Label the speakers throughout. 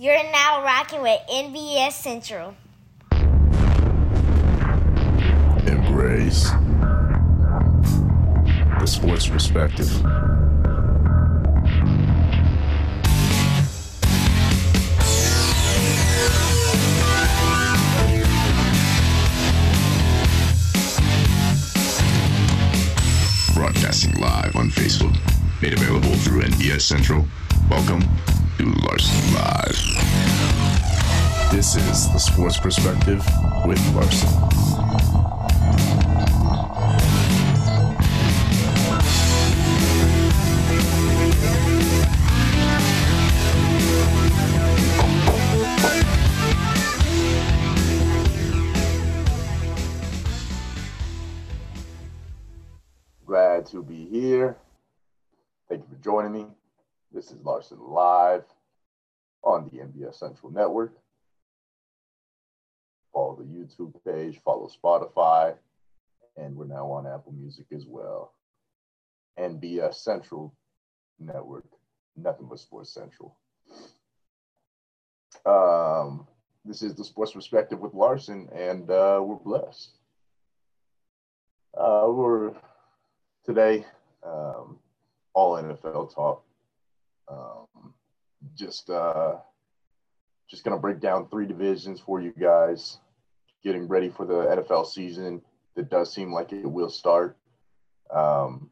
Speaker 1: You're now rocking with NBS Central.
Speaker 2: Embrace the sports perspective. Broadcasting live on Facebook. Made available through NBS Central. Welcome Larson Live. This is the sports perspective with Larson.
Speaker 3: Glad to be here. Thank you for joining me. This is Larson Live on the NBS Central Network. Follow the YouTube page, follow Spotify, and we're now on Apple Music as well. NBS Central Network, nothing but Sports Central. Um, this is the Sports Perspective with Larson, and uh, we're blessed. Uh, we're today um, all NFL talk. Um, just uh, just gonna break down three divisions for you guys, getting ready for the NFL season. That does seem like it will start. Um,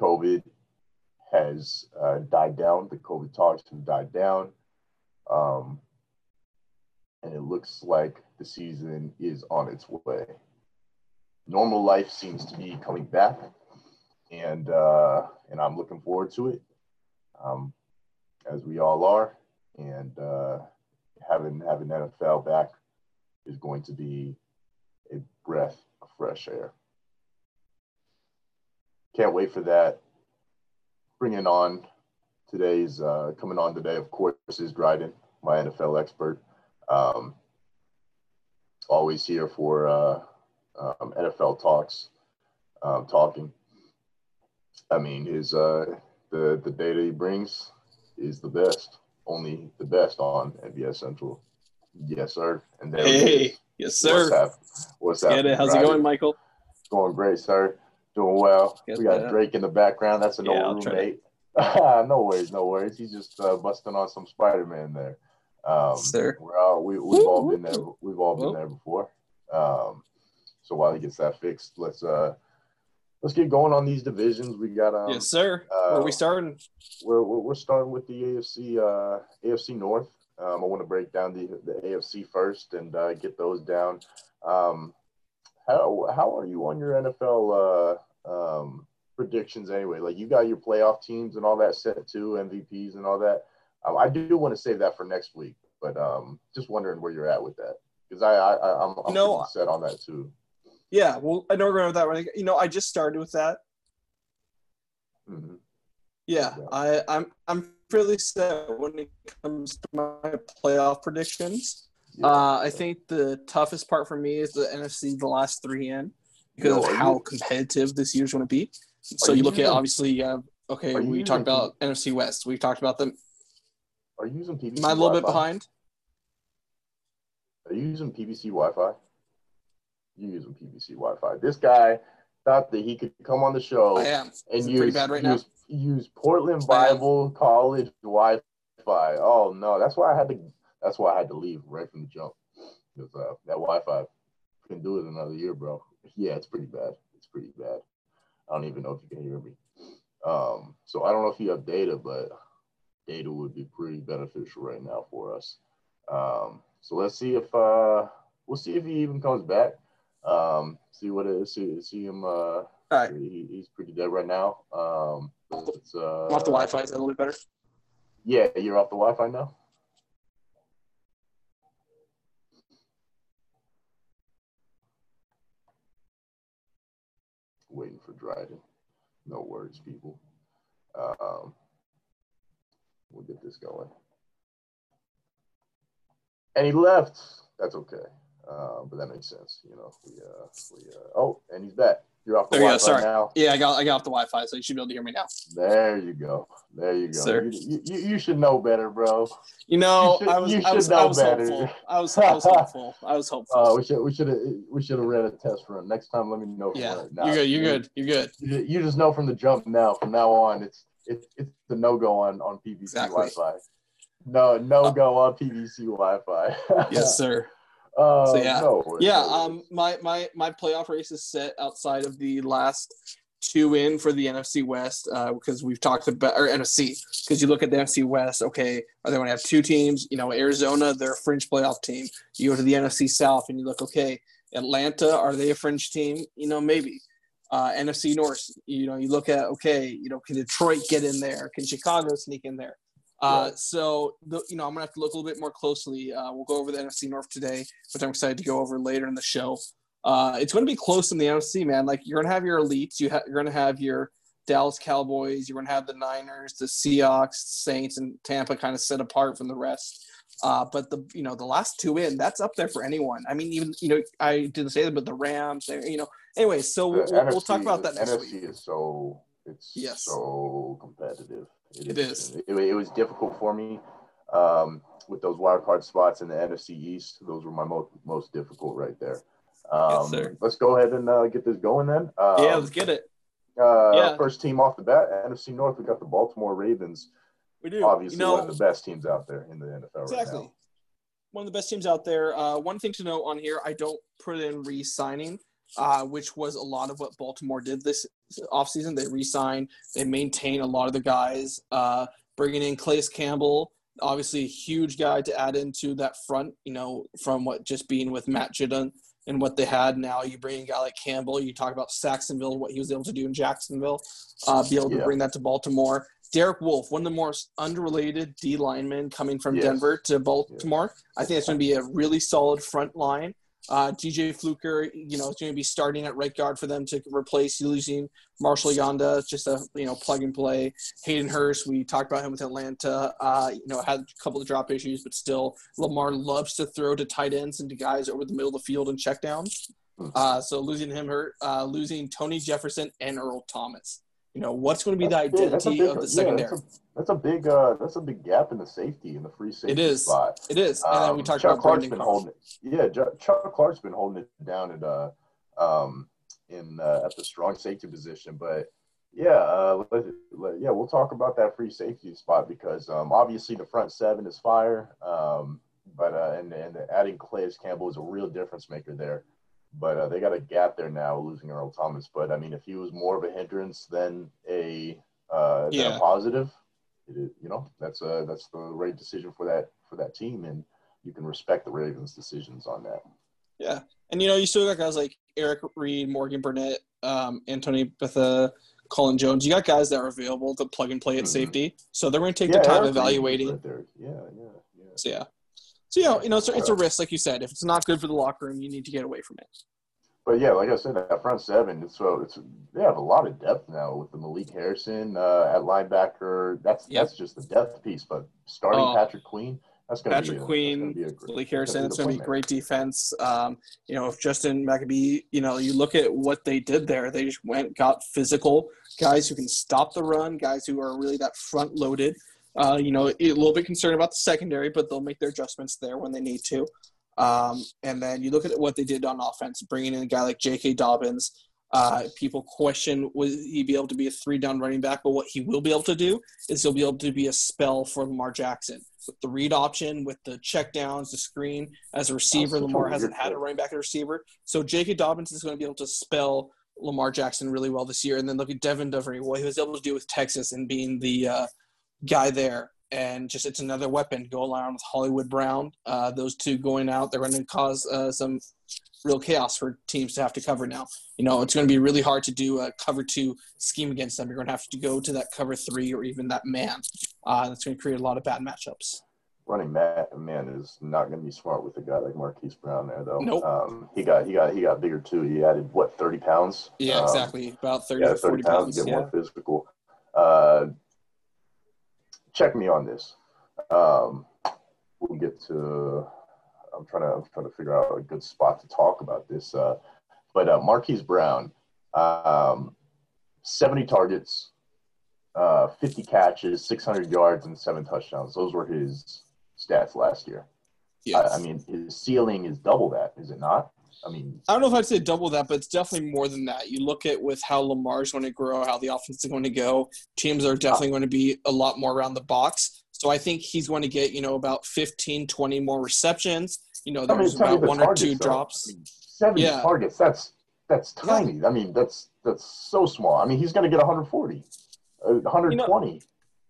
Speaker 3: COVID has uh, died down. The COVID talks have died down, um, and it looks like the season is on its way. Normal life seems to be coming back and uh, and I'm looking forward to it, um, as we all are. And uh, having having NFL back is going to be a breath of fresh air. Can't wait for that. Bringing on today's uh, coming on today, of course, is Dryden, my NFL expert. Um, always here for uh, um, NFL talks, um, talking. I mean, his uh, the the data he brings is the best, only the best on NBS Central. Yes, sir. And there
Speaker 4: Hey, yes,
Speaker 3: What's
Speaker 4: sir.
Speaker 3: hap- What's happening?
Speaker 4: it. How's it going, Michael?
Speaker 3: Going great, sir. Doing well.
Speaker 4: Get
Speaker 3: we got
Speaker 4: that.
Speaker 3: Drake in the background. That's an
Speaker 4: Yeah, I'll
Speaker 3: old roommate. no worries, no worries. He's just uh, busting on some Spider Man there. Um,
Speaker 4: Sir.
Speaker 3: We're all, we, we've all been there. We've all been there before. Um, so while he gets that fixed, let's uh, let's get going on these divisions. We got um,
Speaker 4: yes, sir.
Speaker 3: uh,
Speaker 4: Where are we starting?
Speaker 3: we're, we're, starting with the AFC uh, AFC North. Um, I want to break down the, the AFC first and uh, get those down. Um, how how are you on your NFL uh, um, predictions anyway? Like you got your playoff teams and all that set too, MVPs and all that. Um, I do want to save that for next week, but um, just wondering where you're at with that because I, I I- I'm, I'm
Speaker 4: No.
Speaker 3: set on that too.
Speaker 4: Yeah, well, I know we're going with that. one. You know, I just started with that.
Speaker 3: hmm
Speaker 4: Yeah,
Speaker 3: Yeah.
Speaker 4: I, I'm I'm fairly set when it comes to my playoff predictions. Uh, I think the toughest part for me is the NFC, the last three in, because
Speaker 3: Yo,
Speaker 4: of how
Speaker 3: you-
Speaker 4: competitive this year's going to be. So you
Speaker 3: you
Speaker 4: look at obviously, you have okay,
Speaker 3: are
Speaker 4: we
Speaker 3: using
Speaker 4: talked about NFC West. We talked about them.
Speaker 3: Are you using PBC?
Speaker 4: Am I a little bit
Speaker 3: Wi-Fi?
Speaker 4: behind?
Speaker 3: Are you using PBC Wi-Fi? You using PBC Wi-Fi? This guy thought that he could come on the show and
Speaker 4: Is
Speaker 3: use
Speaker 4: pretty bad right now?
Speaker 3: use, use Portland Bible College Wi-Fi. Oh no, that's why I had to. That's why I had to leave right from the jump because uh, that Wi-Fi can do it another year, bro. Yeah, it's pretty bad. It's pretty bad. I don't even know if you can hear me. Um, so I don't know if you have data, but data would be pretty beneficial right now for us. Um, so let's see if uh, we'll see if he even comes back. Um, see what it is. See, see him. Uh,
Speaker 4: All right.
Speaker 3: he, he's pretty dead right now. Um, it's, uh,
Speaker 4: I'm off the Wi-Fi. Is that a little bit better?
Speaker 3: Yeah, you're off the Wi-Fi now. Waiting for Dryden. No worries, people. Um, we'll get this going. And he left. That's okay. Uh, but that makes sense. You know, we, uh, we, uh, oh, and he's back. You're off the
Speaker 4: There.
Speaker 3: Wi-Fi
Speaker 4: Sorry.
Speaker 3: now.
Speaker 4: Yeah, I got I got off the Wi-Fi, so you should be able to hear me now.
Speaker 3: There you go. There you go.
Speaker 4: Sir.
Speaker 3: You, you, you should know better, bro.
Speaker 4: You know,
Speaker 3: You should-
Speaker 4: I was
Speaker 3: you
Speaker 4: I was, I was
Speaker 3: better.
Speaker 4: hopeful. I was I was hopeful. I was hopeful.
Speaker 3: Uh, we should we should have we should have read a test run. Next time, let me know.
Speaker 4: yeah,
Speaker 3: right now.
Speaker 4: you're good. You're good. You're good.
Speaker 3: You, just know from the jump now. From now on, it's it's it's the no go on on PBC
Speaker 4: Exactly.
Speaker 3: Wi-Fi. No no go on PBC Wi-Fi.
Speaker 4: Yes, sir.
Speaker 3: Uh,
Speaker 4: So, yeah.
Speaker 3: no,
Speaker 4: Yeah,
Speaker 3: no.
Speaker 4: um, my my my playoff race is set outside of the last two in for the NFC West uh, because we've talked about or NFC because you look at the NFC West. Okay, are they going to have two teams? You know, Arizona, they're a fringe playoff team. You go to the NFC South and you look, okay, Atlanta, are they a fringe team? You know, maybe. Uh, NFC North, you know, you look at okay, you know, can Detroit get in there? Can Chicago sneak in there? Uh, so the, you know, I'm gonna have to look a little bit more closely. Uh, we'll go over the NFC North today, which I'm excited to go over later in the show. Uh, it's going to be close in the NFC, man. Like you're going to have your elites, you ha- you're going to have your Dallas Cowboys, you're going to have the Niners, the Seahawks, Saints, and Tampa kind of set apart from the rest. Uh, but the you know the last two in, that's up there for anyone. I mean, even you know I didn't say that, but the Rams, you know. Anyway, so we'll, we'll, we'll talk about that next
Speaker 3: NFC
Speaker 4: week.
Speaker 3: is so it's
Speaker 4: Yes.
Speaker 3: so competitive.
Speaker 4: It is.
Speaker 3: It, it was difficult for me um, with those wild card spots in the NFC East. Those were my most most difficult right there. Um,
Speaker 4: sir.
Speaker 3: let's go ahead and uh, get this going then. Um,
Speaker 4: Yeah, let's get it.
Speaker 3: uh,
Speaker 4: yeah.
Speaker 3: First team off the bat, NFC North. We got the Baltimore Ravens.
Speaker 4: We do.
Speaker 3: Obviously,
Speaker 4: you know,
Speaker 3: one of the best teams out there in the NFL
Speaker 4: Exactly.
Speaker 3: right now.
Speaker 4: One of the best teams out there. Uh, one thing to note on here, I don't put in re-signing, uh, which was a lot of what Baltimore did this offseason. They re-signed, they maintain a lot of the guys, uh, bringing in Calais Campbell, obviously a huge guy to add into that front, you know, from what just being with Matt Judon and what they had. Now you bring a guy like Campbell, you talk about Sacksonville, what he was able to do in Jacksonville, uh, be able to
Speaker 3: Yeah.
Speaker 4: bring that to Baltimore. Derek Wolfe, one of the most underrated D linemen coming from
Speaker 3: Yes.
Speaker 4: Denver to Baltimore. I think it's going to be a really solid front line. Uh, DJ Fluker, you know, is going to be starting at right guard for them to replace losing Marshal Yanda, just a you know plug and play. Hayden Hurst, we talked about him with Atlanta. Uh, you know, had a couple of drop issues, but still, Lamar loves to throw to tight ends and to guys over the middle of the field and check downs. Uh, so losing him hurt, uh, losing Tony Jefferson and Earl Thomas. You know, what's going to be
Speaker 3: That's
Speaker 4: the
Speaker 3: big- that's a
Speaker 4: identity
Speaker 3: big-
Speaker 4: of the
Speaker 3: yeah,
Speaker 4: secondary?
Speaker 3: that's, a, that's a big uh, that's a big gap in the safety in the free safety
Speaker 4: is.
Speaker 3: spot.
Speaker 4: It is, and then we
Speaker 3: Um,
Speaker 4: talked
Speaker 3: Chuck
Speaker 4: about
Speaker 3: Clark's
Speaker 4: Brandon
Speaker 3: been holding it. Yeah, Chuck Clark's been holding it down at uh um in uh, at the strong safety position, but yeah, uh, let, let- yeah, we'll talk about that free safety spot because um, obviously the front seven is fire, um, but uh, and and adding Calais Campbell is a real difference maker there. But uh, they got a gap there now, losing Earl Thomas. But I mean, if he was more of a hindrance than a uh, than
Speaker 4: Yeah.
Speaker 3: a positive, it you know, that's a that's the right decision for that for that team, and you can respect the Ravens' decisions on that.
Speaker 4: Yeah, and you know, you still got guys like Eric Reid, Morgan Burnett, um, Anthony Betha, Colin Jones. You got guys that are available to plug and play at
Speaker 3: Mhm.
Speaker 4: safety, so they're going to take their time
Speaker 3: Eric
Speaker 4: evaluating.
Speaker 3: right. Yeah, yeah, yeah.
Speaker 4: So yeah, so you know, you know, it's, it's a risk, like you said. If it's not good for the locker room, you need to get away from it.
Speaker 3: But yeah, like I said, that front seven, it's so it's they have a lot of depth now with the Malik Harrison uh, at linebacker. That's
Speaker 4: Yep.
Speaker 3: that's just the depth piece. But starting
Speaker 4: Oh.
Speaker 3: Patrick Queen, that's going to be
Speaker 4: Patrick
Speaker 3: a, that's
Speaker 4: Queen,
Speaker 3: be a great,
Speaker 4: Malik Harrison, it's going to be great defense. Um, you know, if Justin Madubuike, you know, you look at what they did there, they just went, got physical guys who can stop the run, guys who are really that front loaded. Uh, you know, a little bit concerned about the secondary, but they'll make their adjustments there when they need to. Um, and then you look at what they did on offense, bringing in a guy like J.K. Dobbins. Uh, people question will he be able to be a three down running back, but what he will be able to do is he'll be able to be a spell for Lamar Jackson with the read option, with the check downs, the screen. As a receiver, Lamar hasn't had a running back at receiver. So J.K. Dobbins is going to be able to spell Lamar Jackson really well this year. And then look at Devin Duvernay, what he was able to do with Texas and being the uh, guy there. And just it's another weapon. Go along with Hollywood Brown. Uh, those two going out, they're going to cause uh, some real chaos for teams to have to cover now. You know, it's going to be really hard to do a cover two scheme against them. You're going to have to go to that cover three or even that man. Uh, that's going to create a lot of bad matchups.
Speaker 3: running man is not going to be smart with a guy like Marquise Brown there though.
Speaker 4: Nope.
Speaker 3: Um, he got he got he got bigger too. He added what thirty pounds.
Speaker 4: Yeah,
Speaker 3: Um,
Speaker 4: exactly. About 30
Speaker 3: yeah,
Speaker 4: to 40 pounds.
Speaker 3: get
Speaker 4: Yeah.
Speaker 3: more physical. Uh, check me on this. Um, we'll get to. I'm trying to I'm trying to figure out a good spot to talk about this. Uh, but uh, Marquise Brown, Um, 70 targets, uh, 50 catches, 600 yards, and seven touchdowns. Those were his stats last year.
Speaker 4: Yes.
Speaker 3: I, I mean, his ceiling is double that, is it not? I mean,
Speaker 4: I don't know if I'd say double that, but it's definitely more than that. You look at with how Lamar's going to grow, how the offense is going to go. Teams are definitely going to be a lot more around the box. So I think he's going to get, you know, about 15, 20 more receptions. You know,
Speaker 3: I mean,
Speaker 4: there's about
Speaker 3: the
Speaker 4: one or two
Speaker 3: though.
Speaker 4: drops.
Speaker 3: I mean, 70
Speaker 4: Yeah.
Speaker 3: targets. That's that's tiny. I mean, that's that's so small. I mean, he's going to get 140, uh, 120.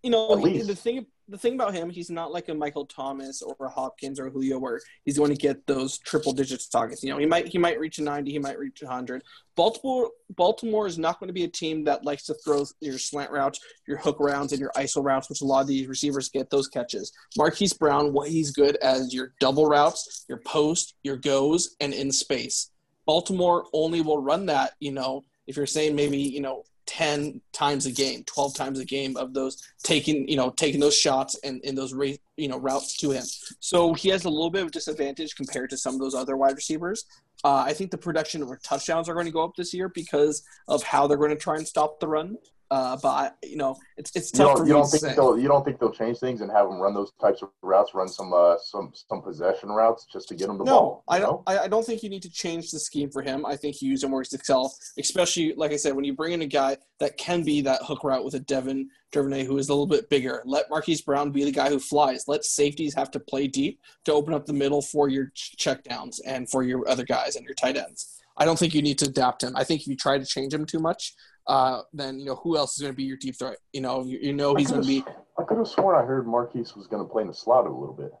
Speaker 4: You know,
Speaker 3: At
Speaker 4: he-
Speaker 3: least.
Speaker 4: the thing the thing about him, he's not like a Michael Thomas or a Hopkins or a Julio where he's going to get those triple digits targets. You know, he might he might reach a 90, he might reach a 100. Baltimore Baltimore is not going to be a team that likes to throw your slant routes, your hook rounds, and your ISO routes, which a lot of these receivers get those catches. Marquise Brown, what he's good as your double routes, your post, your goes, and in space. Baltimore only will run that, you know, if you're saying maybe, you know, 10 times a game, 12 times a game of those taking, you know, taking those shots and in those, you know, routes to him. So he has a little bit of disadvantage compared to some of those other wide receivers. Uh, I think the production of touchdowns are going to go up this year because of how they're going to try and stop the run. Uh, but I, you know, it's it's tough for
Speaker 3: don't, you don't
Speaker 4: to
Speaker 3: think
Speaker 4: say.
Speaker 3: they'll you don't think they'll change things and have them run those types of routes, run some uh, some some possession routes just to get them the
Speaker 4: No,
Speaker 3: ball. you
Speaker 4: I don't. I I don't think you need to change the scheme for him. I think you use him where he's excel, especially like I said, when you bring in a guy that can be that hook route with a Devin Duvernay who is a little bit bigger. Let Marquise Brown be the guy who flies. Let safeties have to play deep to open up the middle for your ch- check downs and for your other guys and your tight ends. I don't think you need to adapt him. I think if you try to change him too much, uh, then you know who else is going to be your deep threat. You know, you, you know he's going to be
Speaker 3: I could have sworn I heard Marquise was going to play in the slot a little bit.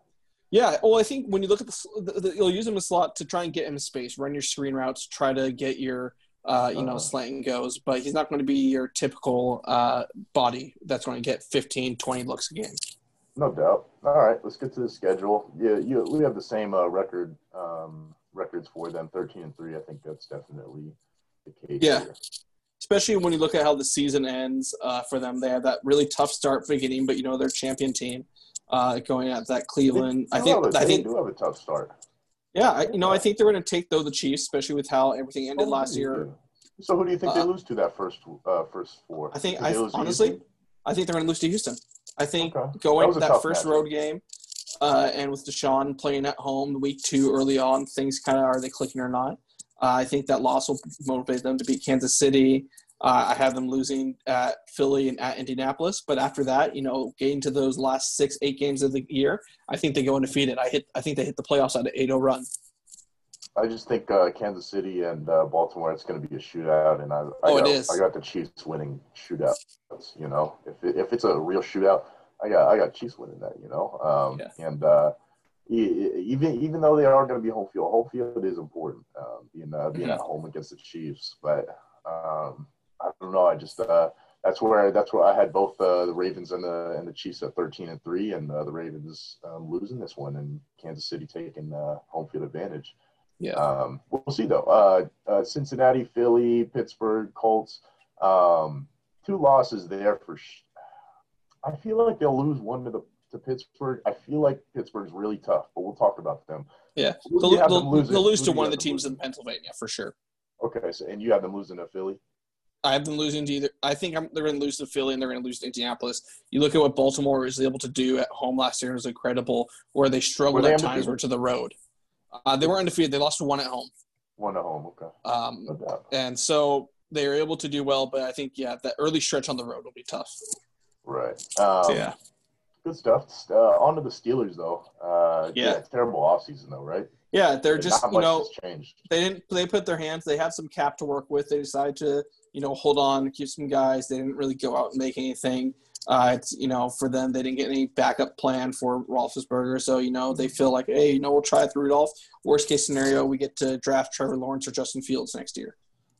Speaker 4: Yeah, well, I think when you look at the, the, the you'll use him a slot to try and get him space, run your screen routes, try to get your, uh, you know,
Speaker 3: Uh-huh.
Speaker 4: slant and goes. But he's not going to be your typical uh, body that's going to get 15, 20 looks a game.
Speaker 3: No doubt. All right, let's get to the schedule. Yeah, you, we have the same uh, record um, records for them, thirteen and three. I think that's definitely the case.
Speaker 4: Yeah.
Speaker 3: here.
Speaker 4: Especially when you look at how the season ends uh, for them, they have that really tough start beginning, but you know they're champion team uh, going at that Cleveland.
Speaker 3: They
Speaker 4: I think,
Speaker 3: have a-
Speaker 4: I
Speaker 3: they
Speaker 4: think,
Speaker 3: do have a tough start.
Speaker 4: yeah, I, you know, I think they're going to take though the Chiefs, especially with how everything ended
Speaker 3: Oh,
Speaker 4: last year.
Speaker 3: So who do you think they
Speaker 4: Uh,
Speaker 3: lose to that first uh, first four?
Speaker 4: I think I
Speaker 3: they
Speaker 4: honestly, I think they're going to lose to Houston. I think
Speaker 3: Okay.
Speaker 4: Going
Speaker 3: a
Speaker 4: that, first
Speaker 3: matchup.
Speaker 4: road game, uh, and with Deshaun playing at home week two early on, things kind of are they clicking or not? Uh, I think that loss will motivate them to beat Kansas City. Uh, I have them losing at Philly and at Indianapolis, but after that, you know, getting to those last six, eight games of the year, I think they go undefeated. I hit, I think they hit the playoffs at an 8-0 run.
Speaker 3: I just think uh, Kansas City and uh, Baltimore. It's going to be a shootout, and I, I
Speaker 4: Oh, it
Speaker 3: got,
Speaker 4: is.
Speaker 3: I got the Chiefs winning shootout. You know, if it, if it's a real shootout, I got I got Chiefs winning that. You know, um, and uh, even even though they are going to be home field, home field is important. Um, being uh, being at home against the Chiefs, but um, I don't know. I just uh, that's where that's where I had both uh, the Ravens and the and the Chiefs at thirteen and three, and uh, the Ravens um, losing this one, and Kansas City taking uh, home field advantage.
Speaker 4: Yeah.
Speaker 3: Um, we'll see though. Uh, uh, Cincinnati, Philly, Pittsburgh, Colts. Um, two losses there for. Sh- I feel like they'll lose one to the to Pittsburgh. I feel like Pittsburgh's really tough, but we'll talk about them.
Speaker 4: Yeah. They'll, they'll,
Speaker 3: them losing?
Speaker 4: they'll lose to one of the teams
Speaker 3: losing?
Speaker 4: in Pennsylvania for sure.
Speaker 3: Okay, so and you have them losing to Philly.
Speaker 4: I have them losing to either. I think I'm, they're going to lose to Philly and they're going to lose to Indianapolis. You look at what Baltimore was able to do at home last year; it was incredible. Where they struggled
Speaker 3: Were they
Speaker 4: at times were to the road. Uh, they were undefeated. They lost one at home,
Speaker 3: One at home. Okay,
Speaker 4: um,
Speaker 3: no
Speaker 4: and so they were able to do well. But I think yeah, that early stretch on the road will be tough.
Speaker 3: Right. Um,
Speaker 4: yeah,
Speaker 3: Good stuff. Uh, on to the Steelers though. Uh,
Speaker 4: Yeah.
Speaker 3: yeah. Terrible offseason though, right?
Speaker 4: yeah, they're just you know
Speaker 3: changed.
Speaker 4: they didn't they put their hands they had some cap to work with they decided to you know hold on keep some guys they didn't really go out and make anything uh, it's you know for them they didn't get any backup plan for Roethlisberger so you know they feel like hey you know we'll try it through Rudolph worst case scenario we get to draft Trevor Lawrence or Justin Fields next year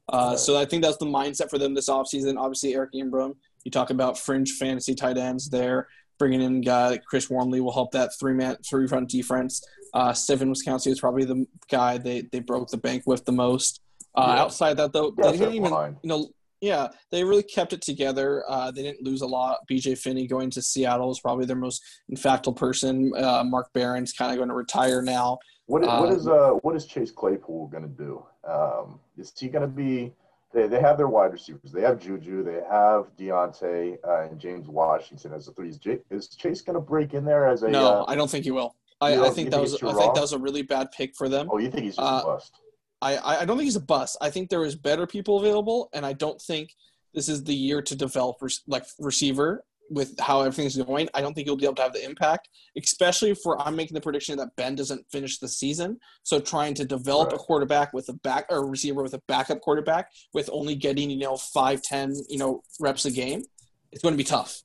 Speaker 4: uh,
Speaker 3: Right.
Speaker 4: so I think that's the mindset for them this offseason obviously Eric Ebron you talk about fringe fantasy tight ends there bringing in guy like Chris Wormley will help that three man three front defense uh, Stefen Wisniewski is probably the guy they, they broke the bank with the most. Uh,
Speaker 3: Yeah.
Speaker 4: Outside that, though,
Speaker 3: Yeah,
Speaker 4: they didn't even,
Speaker 3: line.
Speaker 4: you know, yeah, they really kept it together. Uh, they didn't lose a lot. BJ Finney going to Seattle is probably their most impactful person. Uh, Mark Barron's kind of going to retire now.
Speaker 3: What, what
Speaker 4: Uh,
Speaker 3: uh what is Chase Claypool going to do? Um, is he going to be they, they have their wide receivers. They have Juju. They have Diontae uh, and James Washington as the threes. Is Chase going to break in there as a?
Speaker 4: No,
Speaker 3: uh,
Speaker 4: I don't think he will. I, I think that was I think that was a really bad pick for them.
Speaker 3: oh, you think he's just
Speaker 4: Uh,
Speaker 3: a bust?
Speaker 4: I, I don't think he's a bust. I think there is better people available, and I don't think this is the year to develop rec- like receiver with how everything's going. I don't think he'll be able to have the impact, especially for I'm making the prediction that Ben doesn't finish the season. So trying to develop a quarterback with a back or a receiver with a backup quarterback with only getting you know five ten you know reps a game, it's going to be tough.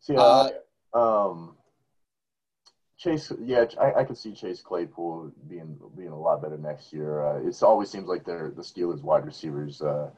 Speaker 3: See,
Speaker 4: uh,
Speaker 3: um, Chase, yeah, I, I could see Chase Claypool being being a lot better next year. Uh, it always seems like they're the Steelers wide receivers. Uh,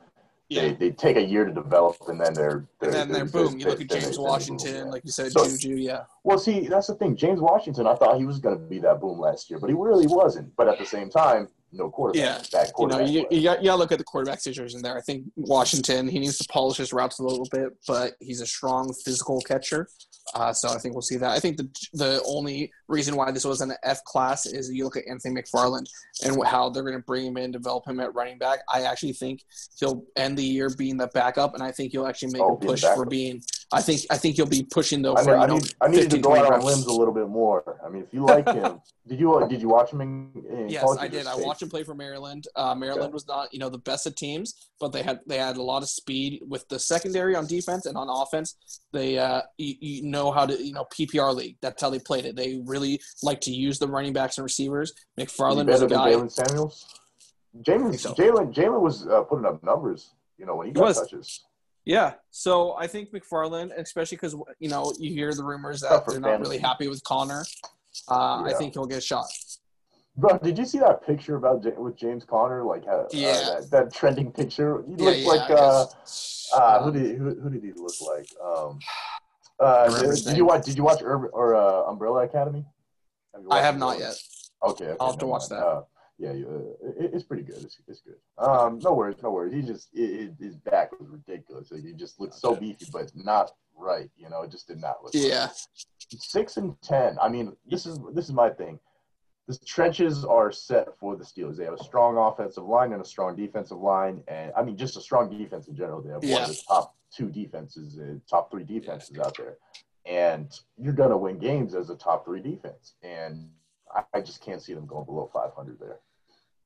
Speaker 3: they, they take a year to develop, and then they're,
Speaker 4: and then they're boom. You look at James Washington,
Speaker 3: yeah.
Speaker 4: like you said,
Speaker 3: So-
Speaker 4: Juju, yeah.
Speaker 3: Well, see, that's the thing. James Washington, I thought he was going to be that boom last year, but he really wasn't. But at the same time, no quarterback.
Speaker 4: Yeah.
Speaker 3: bad
Speaker 4: you know, you, you, got, you got to look at the quarterback situation there. I think Washington, he needs to polish his routes a little bit, but he's a strong physical catcher. Uh, so I think we'll see that. I think the the only reason why this was an F class is you look at Anthony McFarland and how they're going to bring him in, develop him at running back. I actually think he'll end the year being the backup, and I think he'll actually make
Speaker 3: Oh,
Speaker 4: a push for being. I think I think he'll be pushing though
Speaker 3: I,
Speaker 4: for
Speaker 3: need, I,
Speaker 4: know
Speaker 3: need, I needed to
Speaker 4: 15,
Speaker 3: go out on limbs a little bit more. I mean, if you like him, did you did you watch him in, in
Speaker 4: Yes? I did. I watched him play for Maryland. Uh, Maryland
Speaker 3: Okay.
Speaker 4: was not, you know, the best of teams, but they had they had a lot of speed with the secondary on defense and on offense. They, uh, you, you know how to, you know, PPR league. That's how they played it. They really like to use the running backs and receivers. McFarland was a guy.
Speaker 3: Jaylen Samuels. Jalen
Speaker 4: so.
Speaker 3: Jalen Jalen was uh, putting up numbers. You know when he got
Speaker 4: was.
Speaker 3: touches.
Speaker 4: Yeah, so I think McFarland, especially because you know you hear the rumors that
Speaker 3: for
Speaker 4: they're not really happy with Conner. Uh, I think he'll get a shot.
Speaker 3: Bro, did you see that picture about J- with James Conner? Like, uh,
Speaker 4: Yeah.
Speaker 3: uh, that, that trending picture. He
Speaker 4: Yeah,
Speaker 3: looked
Speaker 4: yeah.
Speaker 3: like uh, uh, who did who, who did he look like? Um, uh,
Speaker 4: remember
Speaker 3: did you watch? Did you watch Urban, or uh, Umbrella Academy? Have
Speaker 4: I have not yet.
Speaker 3: Okay, okay,
Speaker 4: I'll have to watch
Speaker 3: mind.
Speaker 4: that.
Speaker 3: Uh, yeah, you, uh, it, it's pretty good. It's, it's good. Um, no worries, no worries. He just it, his back was ridiculous. Like, he just looked so beefy, but not right. You know, it just did not look. right.
Speaker 4: Yeah,
Speaker 3: six and ten. I mean, this is this is my thing. The trenches are set for the Steelers. They have a strong offensive line and a strong defensive line, and I mean, just a strong defense in general. They have one of the top two defenses, uh, top three defenses out there, and you're gonna win games as a top three defense. And I, I just can't see them going below 500 there.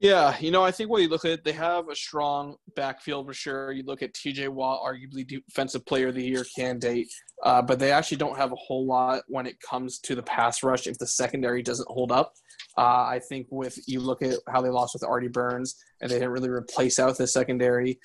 Speaker 4: Yeah, you know, I think when you look at it, they have a strong backfield for sure. You look at TJ Watt, arguably defensive player of the year candidate, uh, but they actually don't have a whole lot when it comes to the pass rush if the secondary doesn't hold up. Uh, I think with you look at how they lost with Artie Burns and they didn't really replace out the secondary,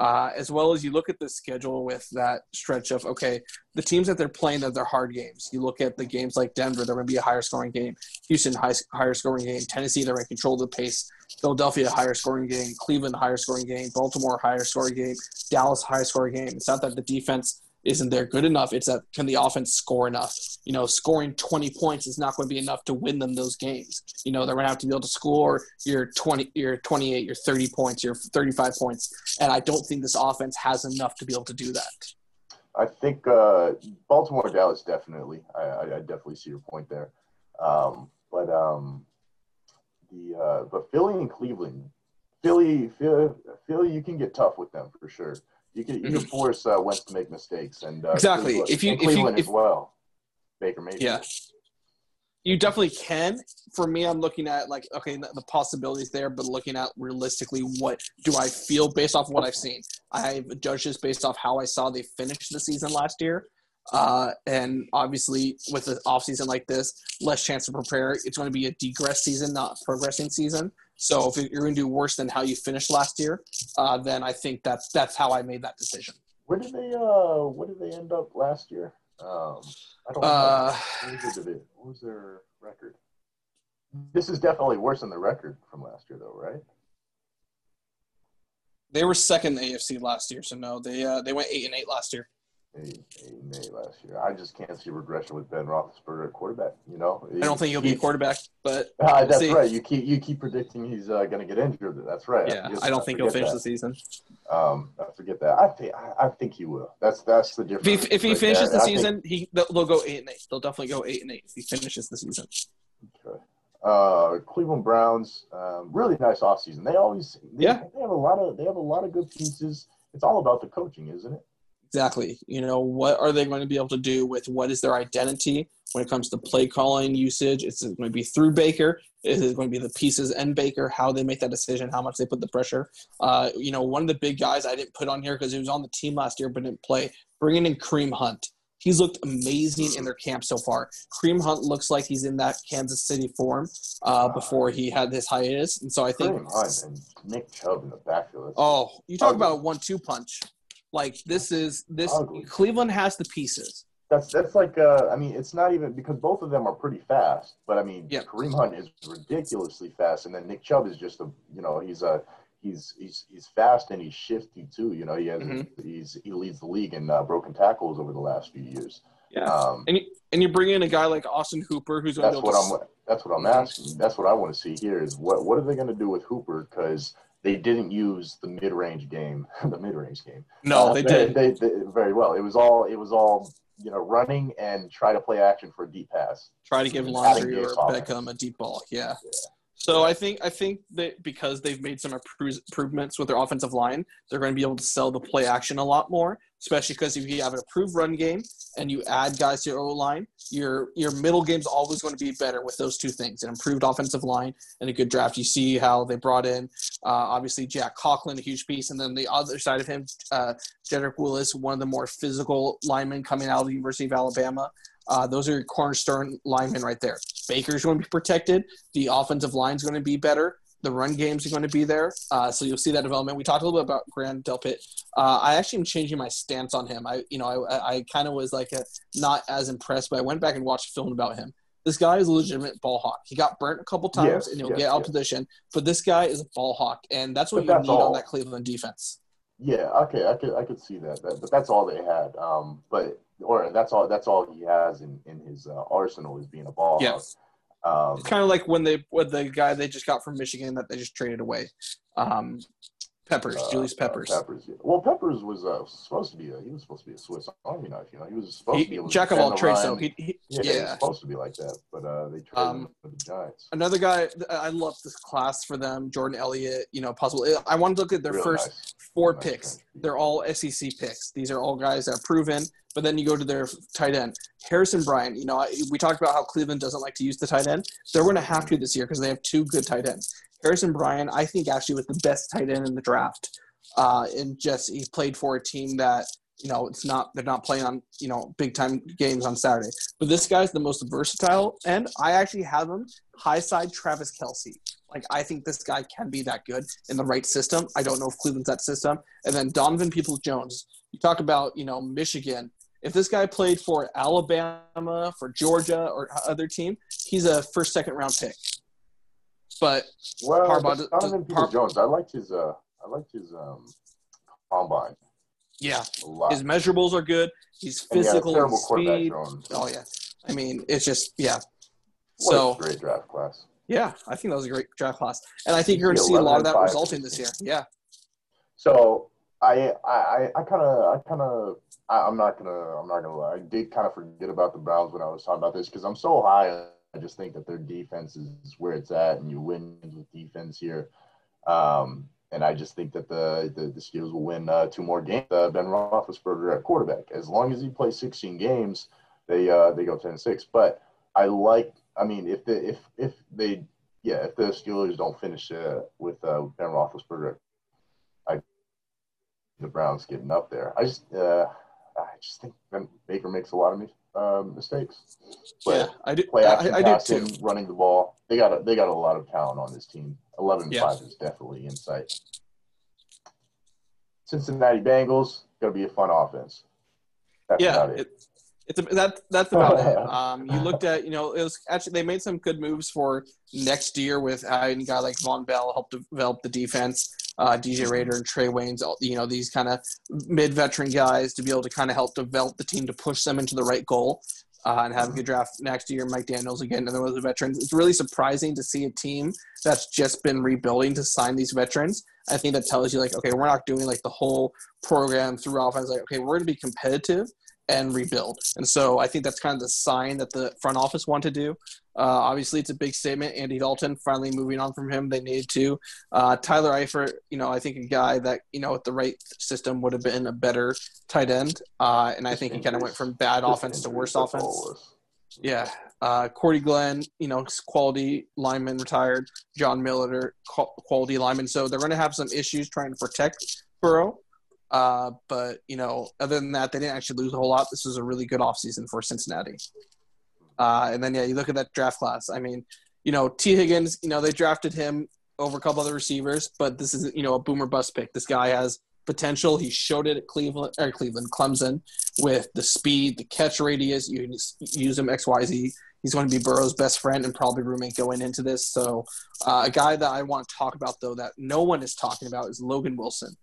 Speaker 4: uh, as well as you look at the schedule with that stretch of okay, the teams that they're playing that they're hard games. You look at the games like Denver, they're going to be a higher scoring game. Houston, high, higher scoring game. Tennessee, they're going to control the pace. Philadelphia, higher scoring game. Cleveland, higher scoring game. Baltimore, higher scoring game. Dallas, higher scoring game. It's not that the defense isn't there good enough. It's that can the offense score enough? You know, scoring 20 points is not going to be enough to win them those games. You know, they're going to have to be able to score your 20, your 28, your 30 points, your 35 points. And I don't think this offense has enough to be able to do that.
Speaker 3: I think uh, Baltimore, Dallas, definitely. I, I, I definitely see your point there. Um, but um, the uh, but Philly and Cleveland, Philly, Philly, Philly, you can get tough with them for sure. You can you can force uh, Wentz to make mistakes and uh,
Speaker 4: Mm-hmm. Exactly.
Speaker 3: Cleveland,
Speaker 4: If you- if you-
Speaker 3: Cleveland
Speaker 4: if-
Speaker 3: as well. Baker Mayfield.
Speaker 4: Yeah. You definitely can. For me, I'm looking at like okay, the possibilities there, but looking at realistically, what do I feel based off what I've seen? I've judged this based off how I saw they finished the season last year, uh, and obviously with an off season like this, less chance to prepare. It's going to be a degress season, not progressing season. So if you're going to do worse than how you finished last year, uh, then I think that's that's how I made that decision.
Speaker 3: Where did they uh where did they end up last year? Um, I don't
Speaker 4: Uh,
Speaker 3: know. What was, their, what was their record? This is definitely worse than the record from last year, though, right?
Speaker 4: they were second in the AFC last year, so no, they uh, they went eight and eight last year.
Speaker 3: Eight, eight and eight last year. I just can't see regression with Ben Roethlisberger at quarterback. You know,
Speaker 4: I don't think he'll be a quarterback, but
Speaker 3: Ah, that's
Speaker 4: see.
Speaker 3: right. You keep you keep predicting he's uh, going to get injured. That's right.
Speaker 4: yeah,
Speaker 3: forget-
Speaker 4: I don't think he'll finish
Speaker 3: that.
Speaker 4: the season.
Speaker 3: Um, I forget that. I think I, I think he will. That's that's the
Speaker 4: If
Speaker 3: difference.
Speaker 4: he, if he
Speaker 3: right
Speaker 4: finishes
Speaker 3: there.
Speaker 4: the
Speaker 3: I think-
Speaker 4: season, he they'll, they'll go eight and eight. They'll definitely go eight and eight if he finishes the season.
Speaker 3: okay. uh, Cleveland Browns, um, really nice offseason. They always, they,
Speaker 4: Yeah.
Speaker 3: they have a lot of, they have a lot of good pieces. It's all about the coaching, isn't it?
Speaker 4: Exactly. You know, what are they going to be able to do with what is their identity when it comes to play calling usage? Is it going to be through Baker? Is it going to be the pieces and Baker? How they make that decision? How much they put the pressure? Uh, you know, one of the big guys I didn't put on here because he was on the team last year but didn't play. Bringing in Kareem Hunt. He's looked amazing in their camp so far. Kareem Hunt looks like he's in that Kansas City form uh, before he had this hiatus, and so I think
Speaker 3: Kareem Hunt and Nick Chubb in the backfield.
Speaker 4: Oh, you talk about a one-two punch. Like this is this
Speaker 3: Ugly.
Speaker 4: Cleveland has the pieces.
Speaker 3: That's that's like uh, I mean, it's not even because both of them are pretty fast. But I mean,
Speaker 4: Yeah.
Speaker 3: Kareem Hunt is ridiculously fast, and then Nick Chubb is just a you know he's a he's he's he's fast and he's shifty too. You know, he has
Speaker 4: Mhm.
Speaker 3: he's he leads the league in uh, broken tackles over the last few years.
Speaker 4: Yeah.
Speaker 3: Um,
Speaker 4: And you, and you bring in a guy like Austin Hooper who's
Speaker 3: that's
Speaker 4: to be able
Speaker 3: what
Speaker 4: to
Speaker 3: I'm that's what I'm
Speaker 4: Mhm.
Speaker 3: asking. That's what I want to see here is what what are they going to do with Hooper because they didn't use the mid range game, the mid range game.
Speaker 4: No,
Speaker 3: Uh,
Speaker 4: they did.
Speaker 3: They, they, very well. It was all it was all you know running and try to play action for a deep pass.
Speaker 4: Try to give Landry or
Speaker 3: offense.
Speaker 4: Beckham a deep ball. Yeah.
Speaker 3: Yeah.
Speaker 4: So I think I think that because they've made some improvements with their offensive line, they're going to be able to sell the play action a lot more. Especially because if you have an approved run game and you add guys to your O line, your your middle game's always going to be better with those two things: an improved offensive line and a good draft. You see how they brought in uh, obviously Jack Conklin, a huge piece, and then the other side of him, uh, Jedrick Wills, one of the more physical linemen coming out of the University of Alabama. Uh, those are your cornerstone linemen right there. Baker's going to be protected. The offensive line's going to be better. The run games are going to be there. Uh, so you'll see that development. We talked a little bit about Grant Delpit. Uh, I actually am changing my stance on him. I, you know, I, I kind of was like a, not as impressed, but I went back and watched a film about him. This guy is a legitimate ball hawk. He got burnt a couple times,
Speaker 3: Yes,
Speaker 4: and he'll
Speaker 3: yes,
Speaker 4: get out
Speaker 3: yes.
Speaker 4: position. But this guy is a ball hawk, and that's what
Speaker 3: But
Speaker 4: you
Speaker 3: that's
Speaker 4: need on that Cleveland defense.
Speaker 3: Yeah, okay, I could I could see that, that but that's all they had. Um, but or that's all that's all he has in in his uh, arsenal is being a ball.
Speaker 4: Yeah.
Speaker 3: hawk. Um,
Speaker 4: It's kind of like when they with the guy they just got from Michigan that they just traded away, um, Peppers,
Speaker 3: uh,
Speaker 4: Julius
Speaker 3: uh,
Speaker 4: Peppers.
Speaker 3: Peppers. yeah. Well, Peppers was uh, supposed to be a, he was supposed to be a Swiss Army knife. You know, he was supposed to be
Speaker 4: He,
Speaker 3: to
Speaker 4: jack of all trades, though. He, he,
Speaker 3: yeah, he was supposed to be like that, but uh, they traded
Speaker 4: Um,
Speaker 3: him for the Giants.
Speaker 4: Another guy, I love this class for them. Jordan Elliott, you know, possible. I wanted to look at their
Speaker 3: Real
Speaker 4: first
Speaker 3: nice.
Speaker 4: four picks. They're all SEC picks. These are all guys that are proven. But then you go to their tight end, Harrison Bryant. You know, we talked about how Cleveland doesn't like to use the tight end. They're going to have to this year because they have two good tight ends. Harrison Bryant, I think, actually was the best tight end in the draft. Uh, and just he played for a team that you know it's not they're not playing on you know big time games on Saturday. But this guy's the most versatile, and I actually have him high side Travis Kelce. Like I think this guy can be that good in the right system. I don't know if Cleveland's that system. And then Donovan Peoples Jones. You talk about you know Michigan. If this guy played for Alabama, for Georgia, or other team, he's a first second round pick. But
Speaker 3: Well,
Speaker 4: Harbaugh does-
Speaker 3: Donovan
Speaker 4: Har-
Speaker 3: Jones. I liked his uh, I liked his um, combine
Speaker 4: yeah, his measurables are good. He's
Speaker 3: And he had a
Speaker 4: physical, and speed. Oh yeah, I mean it's just yeah.
Speaker 3: What
Speaker 4: So
Speaker 3: a great draft class.
Speaker 4: yeah, I think that was a great draft class, and I think you're going to see a lot of that resulting this year. Yeah,
Speaker 3: So I I I kind of I kind of I'm not gonna I'm not gonna lie. I did kind of forget about the Browns when I was talking about this because I'm so high. I just think that their defense is where it's at, and you win with defense here. Um, and I just think that the the, the Steelers will win uh, two more games. Uh, ben Roethlisberger at quarterback. As long as he plays 16 games, they uh, they go 10-6. But I like. I mean, if the if if they yeah if the Steelers don't finish uh, with uh, Ben Roethlisberger I the Browns getting up there. I just, uh, I just think Baker makes a lot of um, mistakes.
Speaker 4: yeah,
Speaker 3: But
Speaker 4: I do.
Speaker 3: play action
Speaker 4: I, I
Speaker 3: passing,
Speaker 4: too.
Speaker 3: running the ball. They got a, they got a lot of talent on this team. Eleven
Speaker 4: yeah.
Speaker 3: five is definitely in sight. Cincinnati Bengals gonna be a fun offense. That's
Speaker 4: Yeah,
Speaker 3: about it.
Speaker 4: it, it's a, that that's about it. Um, you looked at you know it was actually they made some good moves for next year with having a guy like Vonn Bell help develop the defense. Uh, DJ Reader and Trae Waynes, you know, these kind of mid-veteran guys to be able to kind of help develop the team to push them into the right goal uh, and have a good draft next year. Mike Daniels again, another one of the veterans. It's really surprising to see a team that's just been rebuilding to sign these veterans. I think that tells you like, okay, we're not doing like the whole program through offense. Like, okay, we're going to be competitive, and rebuild. And so I think that's kind of the sign that the front office want to do. Uh, obviously, it's a big statement. Andy Dalton finally moving on from him. They needed to. Uh, Tyler Eifert, you know, I think a guy that you know with the right system would have been a better tight end. Uh, and I think he kind of went from bad offense to worse offense. Yeah. Uh, Cordy Glenn, you know, quality lineman retired. John Miller, quality lineman. So they're going to have some issues trying to protect Burrow. Uh, but you know, other than that, they didn't actually lose a whole lot. This was a really good offseason for Cincinnati. Uh, and then yeah, you look at that draft class. I mean, you know, Tee Higgins, you know, they drafted him over a couple other receivers, but this is you know a boomer bust pick. This guy has potential. He showed it at Cleveland or Cleveland, Clemson, with the speed, the catch radius. You use him X Y Z. He's going to be Burrow's best friend and probably roommate going into this. So, uh, a guy that I want to talk about though that no one is talking about is Logan Wilson,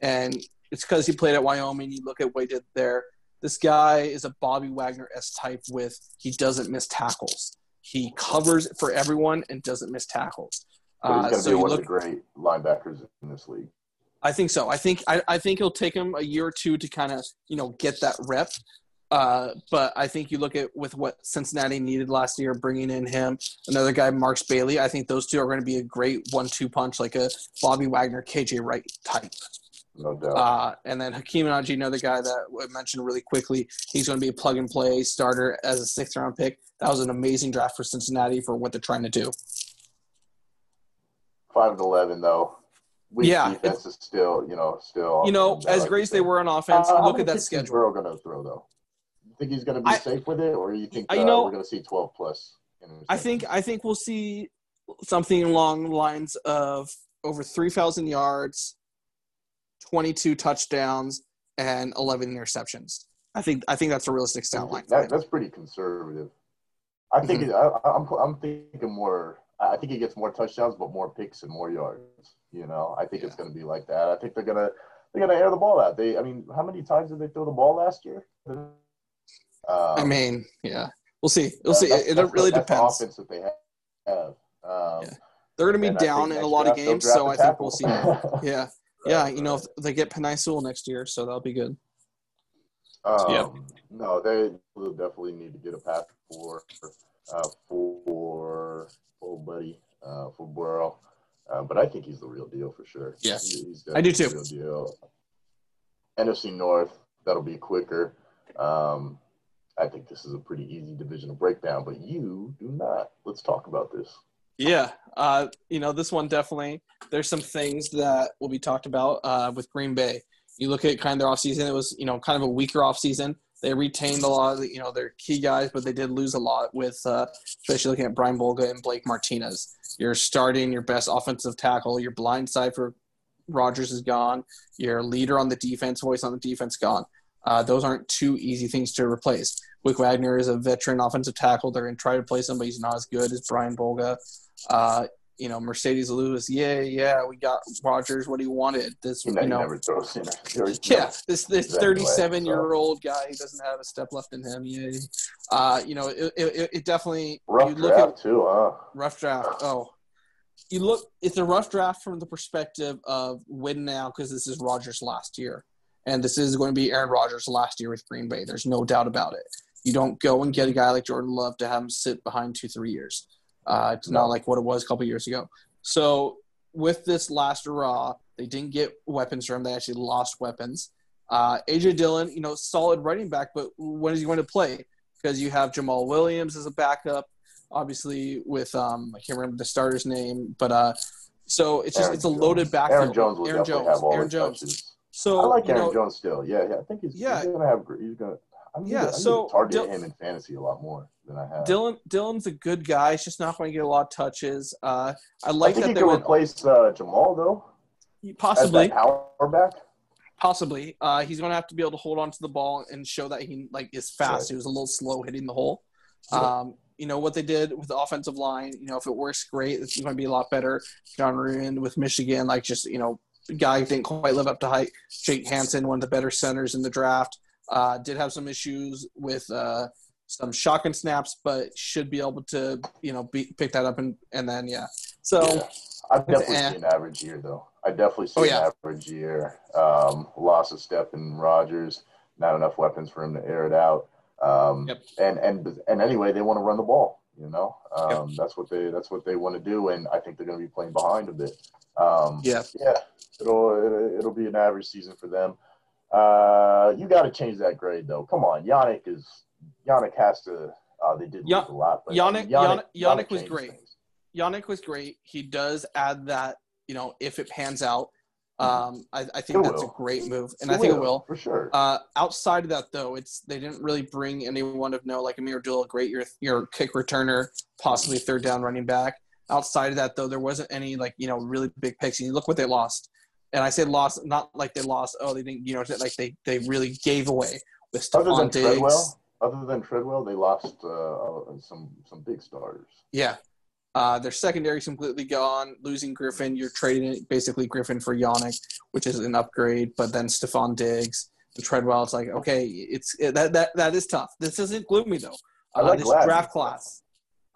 Speaker 4: and it's because he played at Wyoming. You look at what he did there. This guy is a Bobby Wagner s type with he doesn't miss tackles. He covers for everyone and doesn't miss tackles.
Speaker 3: But he's going to uh, so be one look, of the great linebackers in this league.
Speaker 4: I think so. I think I, I think it'll take him a year or two to kind of you know get that rep. Uh, but I think you look at with what Cincinnati needed last year, bringing in him, another guy, Markus Bailey. I think those two are going to be a great one-two punch, like a Bobby Wagner, KJ Wright type.
Speaker 3: No doubt.
Speaker 4: Uh, and then Hakeem Adeniji, another guy that I mentioned really quickly. He's going to be a plug and play starter as a sixth round pick. That was an amazing draft for Cincinnati for what they're trying to do.
Speaker 3: Five and eleven though. Weak yeah, defense is still, you know, still.
Speaker 4: You know, as like great as they were on offense, uh, look at that schedule.
Speaker 3: Burrow going to throw though? You think he's going to be I, safe with it, or you think uh, you know, we're going to see twelve plus?
Speaker 4: I think I think we'll see something along the lines of over three thousand yards, 22 touchdowns and 11 interceptions. I think I think that's a realistic stat line.
Speaker 3: That, that's pretty conservative. I think mm-hmm. it, I, am I'm, I'm thinking more. I think he gets more touchdowns, but more picks and more yards. You know, I think yeah. it's going to be like that. I think they're gonna they're gonna air the ball out. They, I mean, how many times did they throw the ball last year? Um,
Speaker 4: I mean, yeah, we'll see. We'll see. It, it really
Speaker 3: the,
Speaker 4: depends.
Speaker 3: The offense that they have. Um,
Speaker 4: yeah. They're going to be down in a lot of games, so I think we'll see. yeah, yeah, you know, they get Penei Sewell next year, so that'll be good.
Speaker 3: Um, yeah. No, they will definitely need to get a path for uh, for old buddy uh, for Burrow. Uh, but I think he's the real deal for sure.
Speaker 4: Yeah, I do too. Real deal.
Speaker 3: NFC North, that'll be quicker. Um, I think this is a pretty easy division to break down, but you do not. Let's talk about this.
Speaker 4: Yeah, uh, you know this one definitely. There's some things that will be talked about uh, with Green Bay. You look at kind of their offseason; it was you know kind of a weaker offseason. They retained a lot of the, you know their key guys, but they did lose a lot with uh, especially looking at Brian Bulaga and Blake Martinez. You're starting your best offensive tackle. Your blind side for Rodgers is gone. Your leader on the defense, voice on the defense, gone. Uh, those aren't two easy things to replace. Rick Wagner is a veteran offensive tackle. They're going to try to play somebody who's not as good as Brian Bulaga. Uh, you know, Marcedes Lewis, yeah, yeah, we got Rodgers what he wanted. This, you know,
Speaker 3: never throws
Speaker 4: yeah, this this thirty seven year old guy who doesn't have a step left in him. Yeah, uh, you know, it, it, it definitely
Speaker 3: rough you look draft at, too, huh?
Speaker 4: Rough draft. Oh, you look. It's a rough draft from the perspective of win now because this is Rodgers' last year, and this is going to be Aaron Rodgers' last year with Green Bay. There's no doubt about it. You don't go and get a guy like Jordan Love to have him sit behind two three years. Uh, it's not like what it was a couple years ago. So with this last raw, they didn't get weapons from. They actually lost weapons. Uh, AJ Dillon, you know, solid running back, but when is he going to play? Because you have Jamaal Williams as a backup, obviously with um, I can't remember the starter's name, but uh, so it's just Aaron it's a loaded backfield.
Speaker 3: Aaron Jones will Aaron Jones. have all Aaron Jones. Touches.
Speaker 4: So
Speaker 3: I like Aaron
Speaker 4: know,
Speaker 3: Jones still. Yeah, yeah, I think he's, yeah. he's gonna have. He's gonna. I'm
Speaker 4: yeah, so
Speaker 3: target Dil- him in fantasy a lot more than I have.
Speaker 4: Dillon Dillon's a good guy. He's just not going to get a lot of touches. Uh, I like
Speaker 3: I think
Speaker 4: that
Speaker 3: he
Speaker 4: they
Speaker 3: can
Speaker 4: went,
Speaker 3: replace uh, Jamaal though.
Speaker 4: Possibly
Speaker 3: power back.
Speaker 4: Possibly, uh, he's going to have to be able to hold on to the ball and show that he like is fast. He was a little slow hitting the hole. Um, you know what they did with the offensive line. You know if it works, great. It's going to be a lot better. Jon Runyan with Michigan, like just you know, guy didn't quite live up to height. Jake Hanson, one of the better centers in the draft. Uh, did have some issues with uh, some shotgun snaps, but should be able to, you know, be, pick that up and and then yeah. So yeah.
Speaker 3: I've definitely eh. seen an average year though. I definitely see oh, yeah. an average year. Um, loss of step in Rodgers. not enough weapons for him to air it out. Um,
Speaker 4: Yep.
Speaker 3: And and and anyway, they want to run the ball. You know, um,
Speaker 4: Yep.
Speaker 3: that's what they that's what they want to do, and I think they're going to be playing behind a bit. Um,
Speaker 4: Yeah.
Speaker 3: yeah, it'll it'll- it'll be an average season for them. Uh, you got to change that grade though. Come on, Yannick is Yannick has to. Uh, they did lose a lot, but
Speaker 4: Yannick- Yannick- Yannick was great.
Speaker 3: things.
Speaker 4: Yannick was great. He does add that, you know, if it pans out. Um, I, I think
Speaker 3: It
Speaker 4: that's a great move, and I think it will.
Speaker 3: for sure.
Speaker 4: Uh, outside of that, though, it's they didn't really bring anyone of no like Ameer Abdullah, great your your kick returner, possibly third down running back. Outside of that, though, there wasn't any like you know really big picks. And you look what they lost, and I say lost not like they lost. Oh, they didn't you know like they they really gave away with Stefon Diggs.
Speaker 3: Treadwell, other than Treadwell, they lost uh, some some big starters.
Speaker 4: Yeah. Uh, their secondary completely gone. Losing Griffen, you're trading basically Griffen for Yannick, which is an upgrade. But then Stefon Diggs and Treadwell, it's like okay, it's it, that that that is tough. This isn't gloomy though.
Speaker 3: I
Speaker 4: Uh,
Speaker 3: like
Speaker 4: this
Speaker 3: Gladney.
Speaker 4: draft class,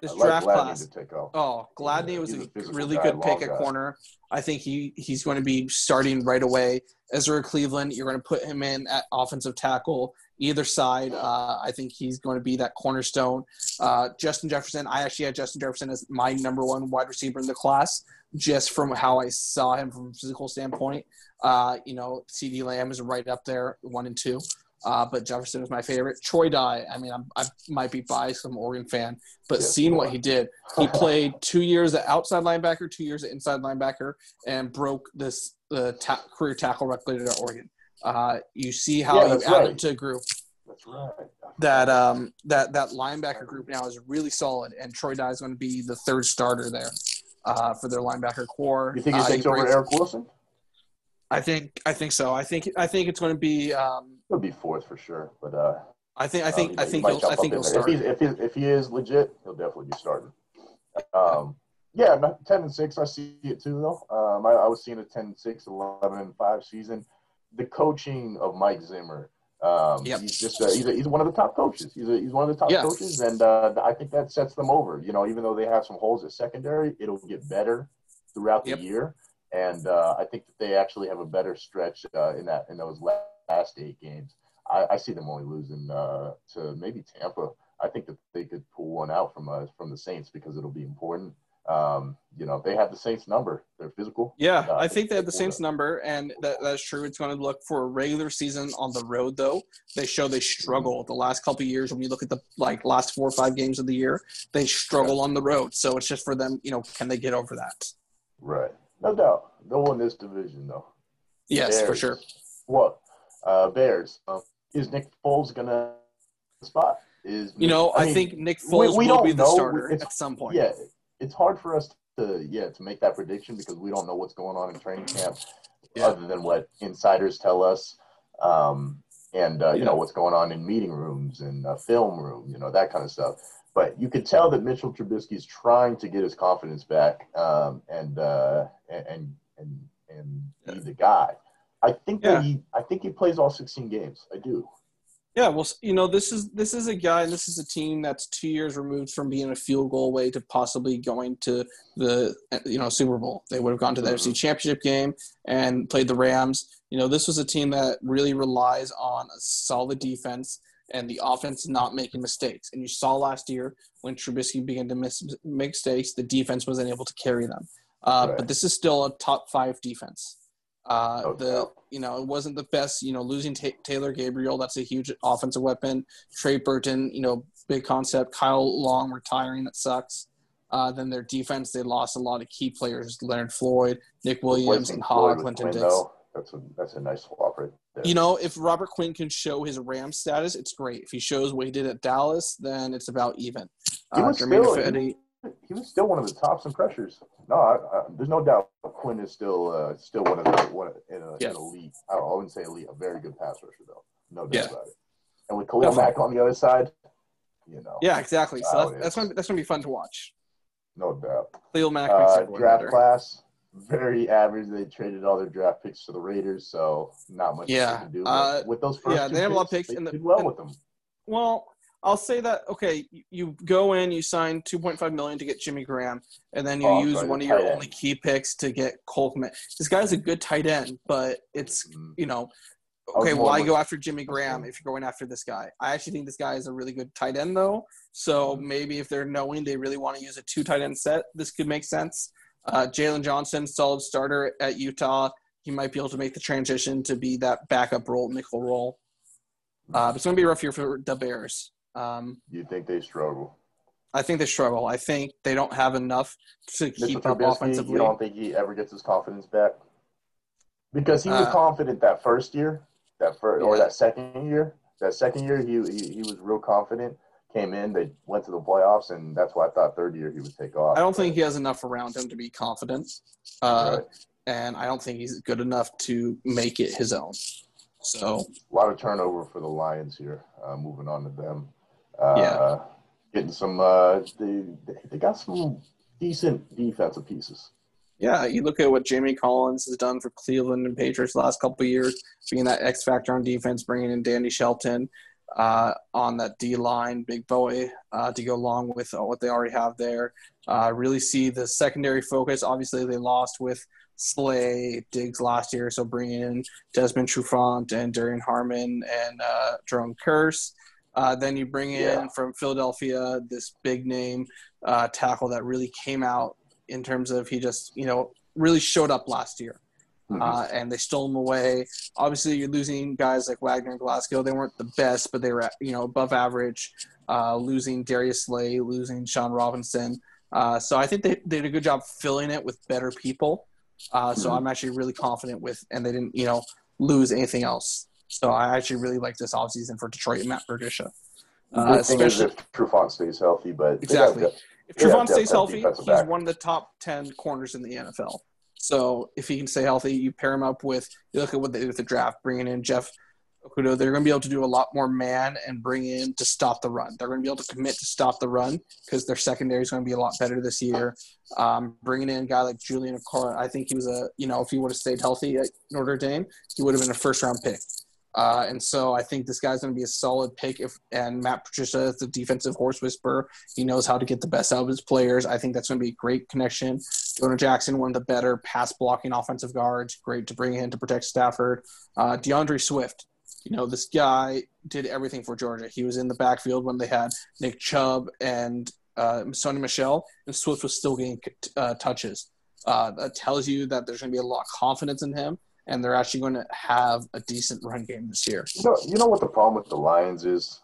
Speaker 4: this
Speaker 3: like
Speaker 4: draft
Speaker 3: Gladney
Speaker 4: class.
Speaker 3: to take off.
Speaker 4: Oh, Gladney was
Speaker 3: a
Speaker 4: a really
Speaker 3: guy,
Speaker 4: good pick
Speaker 3: long
Speaker 4: at corner. I think he he's going to be starting right away. Ezra Cleveland, you're going to put him in at offensive tackle either side. Uh, I think he's going to be that cornerstone. Uh, Justin Jefferson, I actually had Justin Jefferson as my number one wide receiver in the class, just from how I saw him from a physical standpoint. Uh, you know, CeeDee Lamb is right up there, one and two. Uh, but Jefferson is my favorite. Troy Dye, I mean, I'm, I might be biased. I'm an Oregon fan, but seeing what he did, he played two years at outside linebacker, two years at inside linebacker, and broke this the ta- career tackle record at Oregon. Uh, you see how
Speaker 3: Yeah,
Speaker 4: you add
Speaker 3: right.
Speaker 4: it to a group
Speaker 3: That's right.
Speaker 4: that um, that that linebacker group now is really solid, and Troy Dye is going to be the third starter there uh, for their linebacker core.
Speaker 3: You think he
Speaker 4: Uh,
Speaker 3: takes over
Speaker 4: brings-
Speaker 3: Eric Wilson?
Speaker 4: I think I think so. I think I think it's going to be. Um,
Speaker 3: He'll be fourth for sure. But uh,
Speaker 4: I think I
Speaker 3: uh,
Speaker 4: think I think he'll I think he'll start.
Speaker 3: If, if, he, if he is legit, he'll definitely be starting. Um, yeah, ten and six. I see it too, though. Um, I, I was seeing a 10 and 6, 11 and five season. The coaching of Mike Zimmer. Um,
Speaker 4: Yep.
Speaker 3: He's just uh, he's, a, he's one of the top coaches. He's a, he's one of the top
Speaker 4: Yeah.
Speaker 3: coaches, and uh, I think that sets them over. You know, even though they have some holes at secondary, it'll get better throughout the
Speaker 4: Yep.
Speaker 3: year. And uh, I think that they actually have a better stretch uh, in that in those last eight games. I, I see them only losing uh, to maybe Tampa. I think that they could pull one out from uh, from the Saints because it'll be important. Um, you know, they have the Saints number. They're physical.
Speaker 4: Yeah,
Speaker 3: Uh,
Speaker 4: I think they have the Saints number, and that, that's true. It's going to look for a regular season on the road, though. They show they struggle the last couple of years. When you look at the like last four or five games of the year, they struggle on the road. So it's just for them, you know, can they get over that?
Speaker 3: Right. No doubt. They'll win this division though.
Speaker 4: Yes, for sure.
Speaker 3: What? Uh, Bears. Uh, is Nick Foles gonna spot? Is
Speaker 4: You know, I,
Speaker 3: mean,
Speaker 4: think Nick
Speaker 3: we-
Speaker 4: Foles
Speaker 3: we
Speaker 4: will
Speaker 3: don't
Speaker 4: be the
Speaker 3: know.
Speaker 4: starter
Speaker 3: It's-
Speaker 4: at some point.
Speaker 3: Yeah, it's hard for us to yeah to make that prediction because we don't know what's going on in training camp,
Speaker 4: Yeah.
Speaker 3: other than what insiders tell us, um, and uh, you
Speaker 4: Yeah.
Speaker 3: know what's going on in meeting rooms and uh, film room, you know that kind of stuff. But you could tell that Mitchell Trubisky is trying to get his confidence back, um, and uh, and and and, and be the guy. I think
Speaker 4: Yeah.
Speaker 3: that he I think he plays all 16 games. I do.
Speaker 4: Yeah, well, you know, this is this is a guy, and this is a team that's two years removed from being a field goal away to possibly going to the you know Super Bowl. They would have gone to the. NFC Championship game and played the Rams. You know, this was a team that really relies on a solid defense and the offense not making mistakes. And you saw last year when Trubisky began to miss make mistakes, the defense wasn't able to carry them. Uh,
Speaker 3: Right.
Speaker 4: But this is still a top five defense. Uh,
Speaker 3: No
Speaker 4: the. You know it wasn't the best. You know, losing Ta Taylor Gabriel, that's a huge offensive weapon. Trey Burton, you know, big concept. Kyle Long retiring, that sucks. Uh, then their defense, they lost a lot of key players: Leonard Floyd, Nick Williams, and Hogg, Clinton Dix.
Speaker 3: That's a that's a nice swap right there.
Speaker 4: You know, if Robert Quinn can show his Ram status, it's great. If he shows what he did at Dallas, then it's about even.
Speaker 3: He
Speaker 4: Uh,
Speaker 3: Germain
Speaker 4: Ifedi-
Speaker 3: he was still one of the tops in pressures. No, I, I, there's no doubt Quinn is still uh, still one of the one in a,
Speaker 4: Yeah.
Speaker 3: an elite. I, I wouldn't say elite, a very good pass rusher though. No doubt
Speaker 4: Yeah.
Speaker 3: about it. And with Khalil
Speaker 4: Definitely.
Speaker 3: Mack on the other side, you know,
Speaker 4: yeah, exactly. So that's, that's gonna that's gonna be fun to watch.
Speaker 3: no doubt.
Speaker 4: Khalil Mack makes
Speaker 3: Uh, draft
Speaker 4: better.
Speaker 3: class very average. They traded all their draft picks to the Raiders, so not much
Speaker 4: Yeah,
Speaker 3: to do.
Speaker 4: uh,
Speaker 3: with those first
Speaker 4: yeah, they have a lot of
Speaker 3: picks,
Speaker 4: picks,
Speaker 3: They
Speaker 4: and the-
Speaker 3: did well
Speaker 4: and-
Speaker 3: with them.
Speaker 4: Well, I'll say that okay, you- go in, you sign 2.5 million to get Jimmy Graham, and then you
Speaker 3: Oh,
Speaker 4: use one of your
Speaker 3: end.
Speaker 4: only key picks to get Cole Kmet. This guy's a good tight end, but it's
Speaker 3: Mm,
Speaker 4: you know Okay, why
Speaker 3: look-
Speaker 4: go after Jimmy Graham if you're going after this guy? I actually think this guy is a really good tight end, though. So
Speaker 3: Mm-hmm.
Speaker 4: maybe if they're knowing they really want to use a two tight end set, this could make sense. Uh, Jaylon Johnson, solid starter at Utah. He might be able to make the transition to be that backup role, nickel role. Uh, but it's going to be a rough year for the Bears. Um,
Speaker 3: You think they struggle?
Speaker 4: I think they struggle. I think they don't have enough to
Speaker 3: Mitchell
Speaker 4: keep up
Speaker 3: Trubisky,
Speaker 4: offensively.
Speaker 3: you don't think he ever gets his confidence back? Because he was
Speaker 4: Uh,
Speaker 3: confident that first year, that first or that second year. That second year, he, he he was real confident. Came in, they went to the playoffs, and that's why I thought third year he would take off.
Speaker 4: I don't think he has enough around him to be confident. Uh,
Speaker 3: Right.
Speaker 4: and I don't think he's good enough to make it his own. So
Speaker 3: a lot of turnover for the Lions here. Uh, moving on to them. Uh,
Speaker 4: Yeah.
Speaker 3: Getting some. Uh, they they got some decent defensive pieces.
Speaker 4: yeah, you look at what Jamie Collins has done for Cleveland and Patriots the last couple of years, being that X factor on defense, bringing in Danny Shelton uh, on that D line, big boy, uh, to go along with uh, what they already have there. Uh, really see the secondary focus. Obviously, they lost with Slay, Diggs last year, so bringing in Desmond Trufant and Duron Harmon and uh, Jayron Kearse. Uh, then you bring in
Speaker 3: Yeah.
Speaker 4: from Philadelphia this big name uh, tackle that really came out in terms of he just you know really showed up last year,
Speaker 3: Mhm.
Speaker 4: uh, and they stole him away. Obviously, you're losing guys like Wagner and Glasgow. They weren't the best, but they were you know above average. Uh, losing Darius Slay, losing Sean Robinson. Uh, so I think they, they did a good job filling it with better people. Uh, so
Speaker 3: Mhm.
Speaker 4: I'm actually really confident with, and they didn't you know lose anything else. So I actually really like this offseason for Detroit and Matt Patricia.
Speaker 3: The
Speaker 4: Uh,
Speaker 3: big thing is
Speaker 4: especially
Speaker 3: if Trufant stays healthy, but
Speaker 4: Exactly.
Speaker 3: got-
Speaker 4: if
Speaker 3: def-
Speaker 4: stays healthy, he's
Speaker 3: back.
Speaker 4: one of the top ten corners in the NFL. So if he can stay healthy, you pair him up with you look at what they did with the draft, bringing in Jeff Okudah. They're going to be able to do a lot more man and bring in to stop the run. They're going to be able to commit to stop the run because their secondary is going to be a lot better this year. Um, bringing in a guy like Julian Okwara, I think he was a you know if he would have stayed healthy at Notre Dame, he would have been a first round pick. Uh, and so I think this guy's going to be a solid pick. If and Matt Patricia is the defensive horse whisperer. He knows how to get the best out of his players. I think that's going to be a great connection. Jonah Jackson, one of the better pass blocking offensive guards, great to bring in to protect Stafford. Uh, D'Andre Swift, you know, this guy did everything for Georgia. He was in the backfield when they had Nick Chubb and uh, Sony Michel, and Swift was still getting uh, touches. Uh, that tells you that there's going to be a lot of confidence in him, and they're actually going to have a decent run game this year.
Speaker 3: You know, you know what the problem with the Lions is?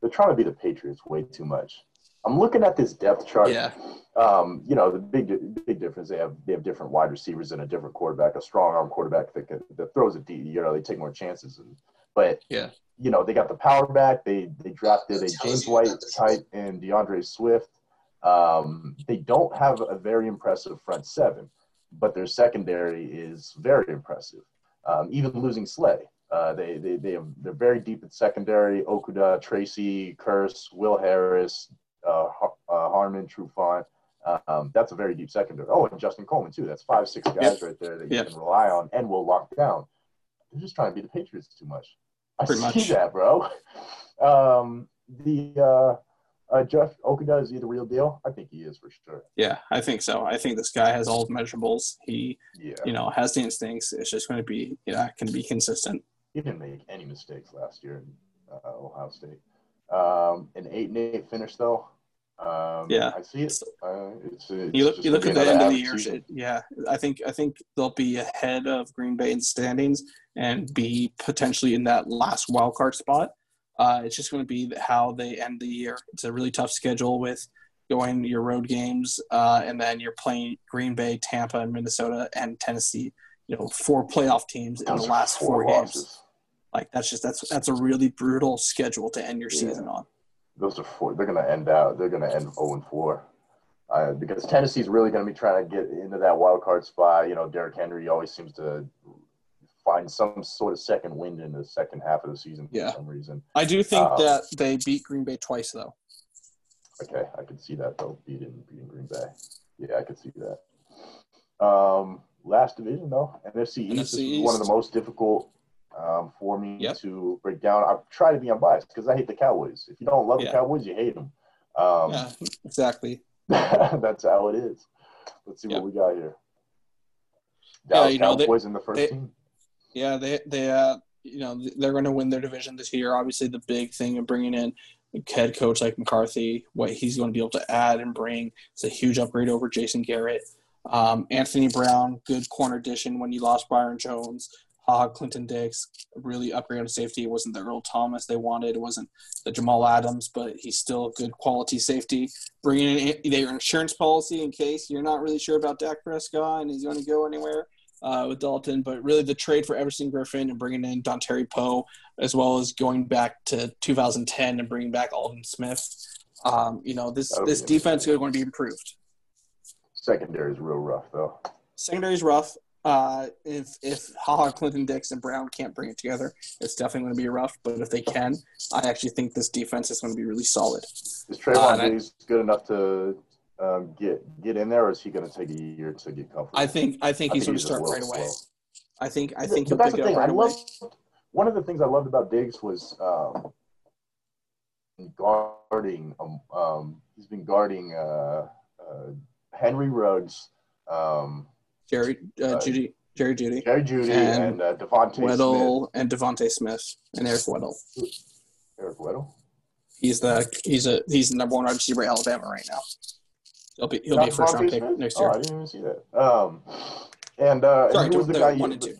Speaker 3: They're trying to be the Patriots way too much. I'm looking at this depth chart.
Speaker 4: Yeah,
Speaker 3: Um, you know, the big big difference they have they have different wide receivers and a different quarterback, a strong arm quarterback that, can- that throws it deep. You know, they take more chances. And, but
Speaker 4: Yeah.
Speaker 3: you know, they got the power back. They they drafted a James White type and D'Andre Swift. Um, they don't have a very impressive front seven, but their secondary is very impressive. Um, even losing Slay. Uh, they, they, they have, they're very deep at secondary. Okudah, Tracy, Kearse, Will Harris, uh, uh, Harmon, Trufant. Um, that's a very deep secondary. Oh, and Justin Coleman, too. That's five, six guys right there that you
Speaker 4: Yep.
Speaker 3: can rely on and will lock down. They're just trying to be the Patriots too much. I
Speaker 4: Pretty
Speaker 3: see
Speaker 4: much.
Speaker 3: that, bro. Um, the uh, Jeff Okudah, is he the real deal? I think he is for sure.
Speaker 4: yeah, I think so. I think this guy has all the measurables. He,
Speaker 3: Yeah.
Speaker 4: you know, has the instincts. It's just going to be, yeah, can be consistent.
Speaker 3: He didn't make any mistakes last year in uh, Ohio State. Um, an eight and eight finish though. Um,
Speaker 4: Yeah.
Speaker 3: I see it. Uh, it's, it's
Speaker 4: You look, you look at the end of the year.
Speaker 3: season.
Speaker 4: Yeah, I think I think they'll be ahead of Green Bay in standings and be potentially in that last wild card spot. Uh, it's just going to be how they end the year. It's a really tough schedule with going your road games, uh, and then you're playing Green Bay, Tampa, and Minnesota and Tennessee. You know, four playoff teams in the last four, games. Like that's just that's that's a really brutal schedule to end your
Speaker 3: Yeah.
Speaker 4: season on.
Speaker 3: Those are four. They're going to end out. They're going to end zero and four. Uh, because Tennessee's really going to be trying to get into that wild card spot. You know, Derrick Henry always seems to find some sort of second wind in the second half of the season for
Speaker 4: Yeah.
Speaker 3: some reason.
Speaker 4: I do think
Speaker 3: Um,
Speaker 4: that they beat Green Bay twice though.
Speaker 3: Okay, I could see that though, beating beating Green Bay. Yeah, I could see that. Um, last division though, NFC East.
Speaker 4: NFC
Speaker 3: is one of the most difficult um, for me
Speaker 4: Yep.
Speaker 3: to break down. I try to be unbiased because I hate the Cowboys. If you don't love
Speaker 4: Yeah.
Speaker 3: the Cowboys, you hate them. Um,
Speaker 4: Yeah, exactly.
Speaker 3: that's how it is. Let's see
Speaker 4: Yep.
Speaker 3: what we got here.
Speaker 4: Yeah,
Speaker 3: Dallas
Speaker 4: you know, they-
Speaker 3: Cowboys in the first
Speaker 4: they-
Speaker 3: team.
Speaker 4: Yeah, they they uh, you know they're going to win their division this year. Obviously, the big thing of bringing in head coach like McCarthy, what he's going to be able to add and bring, is a huge upgrade over Jason Garrett. Um, Anthony Brown, good corner addition when you lost Byron Jones. Uh, Clinton Dix really upgrade on safety. It wasn't the Earl Thomas they wanted. It wasn't the Jamal Adams, but he's still a good quality safety. Bringing in their insurance policy in case you're not really sure about Dak Prescott and he's going to go anywhere uh, with Dalton. But really, the trade for Everson Griffen and bringing in Dontari Poe, as well as going back to 2010 and bringing back Aldon Smith. Um, you know, this this defense is going to be improved.
Speaker 3: Secondary is real rough, though.
Speaker 4: Secondary is rough. Uh, if if Haha, Clinton, Dix, and Brown can't bring it together, it's definitely going to be rough. But if they can, I actually think this defense is going to be really solid.
Speaker 3: Is Trevon uh, Diggs good enough to um, get get in there, or is he going to take a year to get comfortable?
Speaker 4: I think I think he's going to start right away. I think I think he'll pick it up right I away.
Speaker 3: Loved, one of the things I loved about Diggs was um, guarding. Um, um, he's been guarding uh, uh, Henry Ruggs. Um,
Speaker 4: Jerry uh, uh, Jeudy, Jerry Jeudy,
Speaker 3: Jerry Jeudy, and, and uh, DeVonta
Speaker 4: Weddle
Speaker 3: Smith.
Speaker 4: and DeVonta Smith and Eric Weddle.
Speaker 3: Eric Weddle.
Speaker 4: He's the he's a he's the number one wide receiver at Alabama right now. He'll be he'll Not be a first round pick next year.
Speaker 3: Oh, I didn't even see that. Um, and uh,
Speaker 4: Sorry,
Speaker 3: and
Speaker 4: was the,
Speaker 3: guy
Speaker 4: one and two.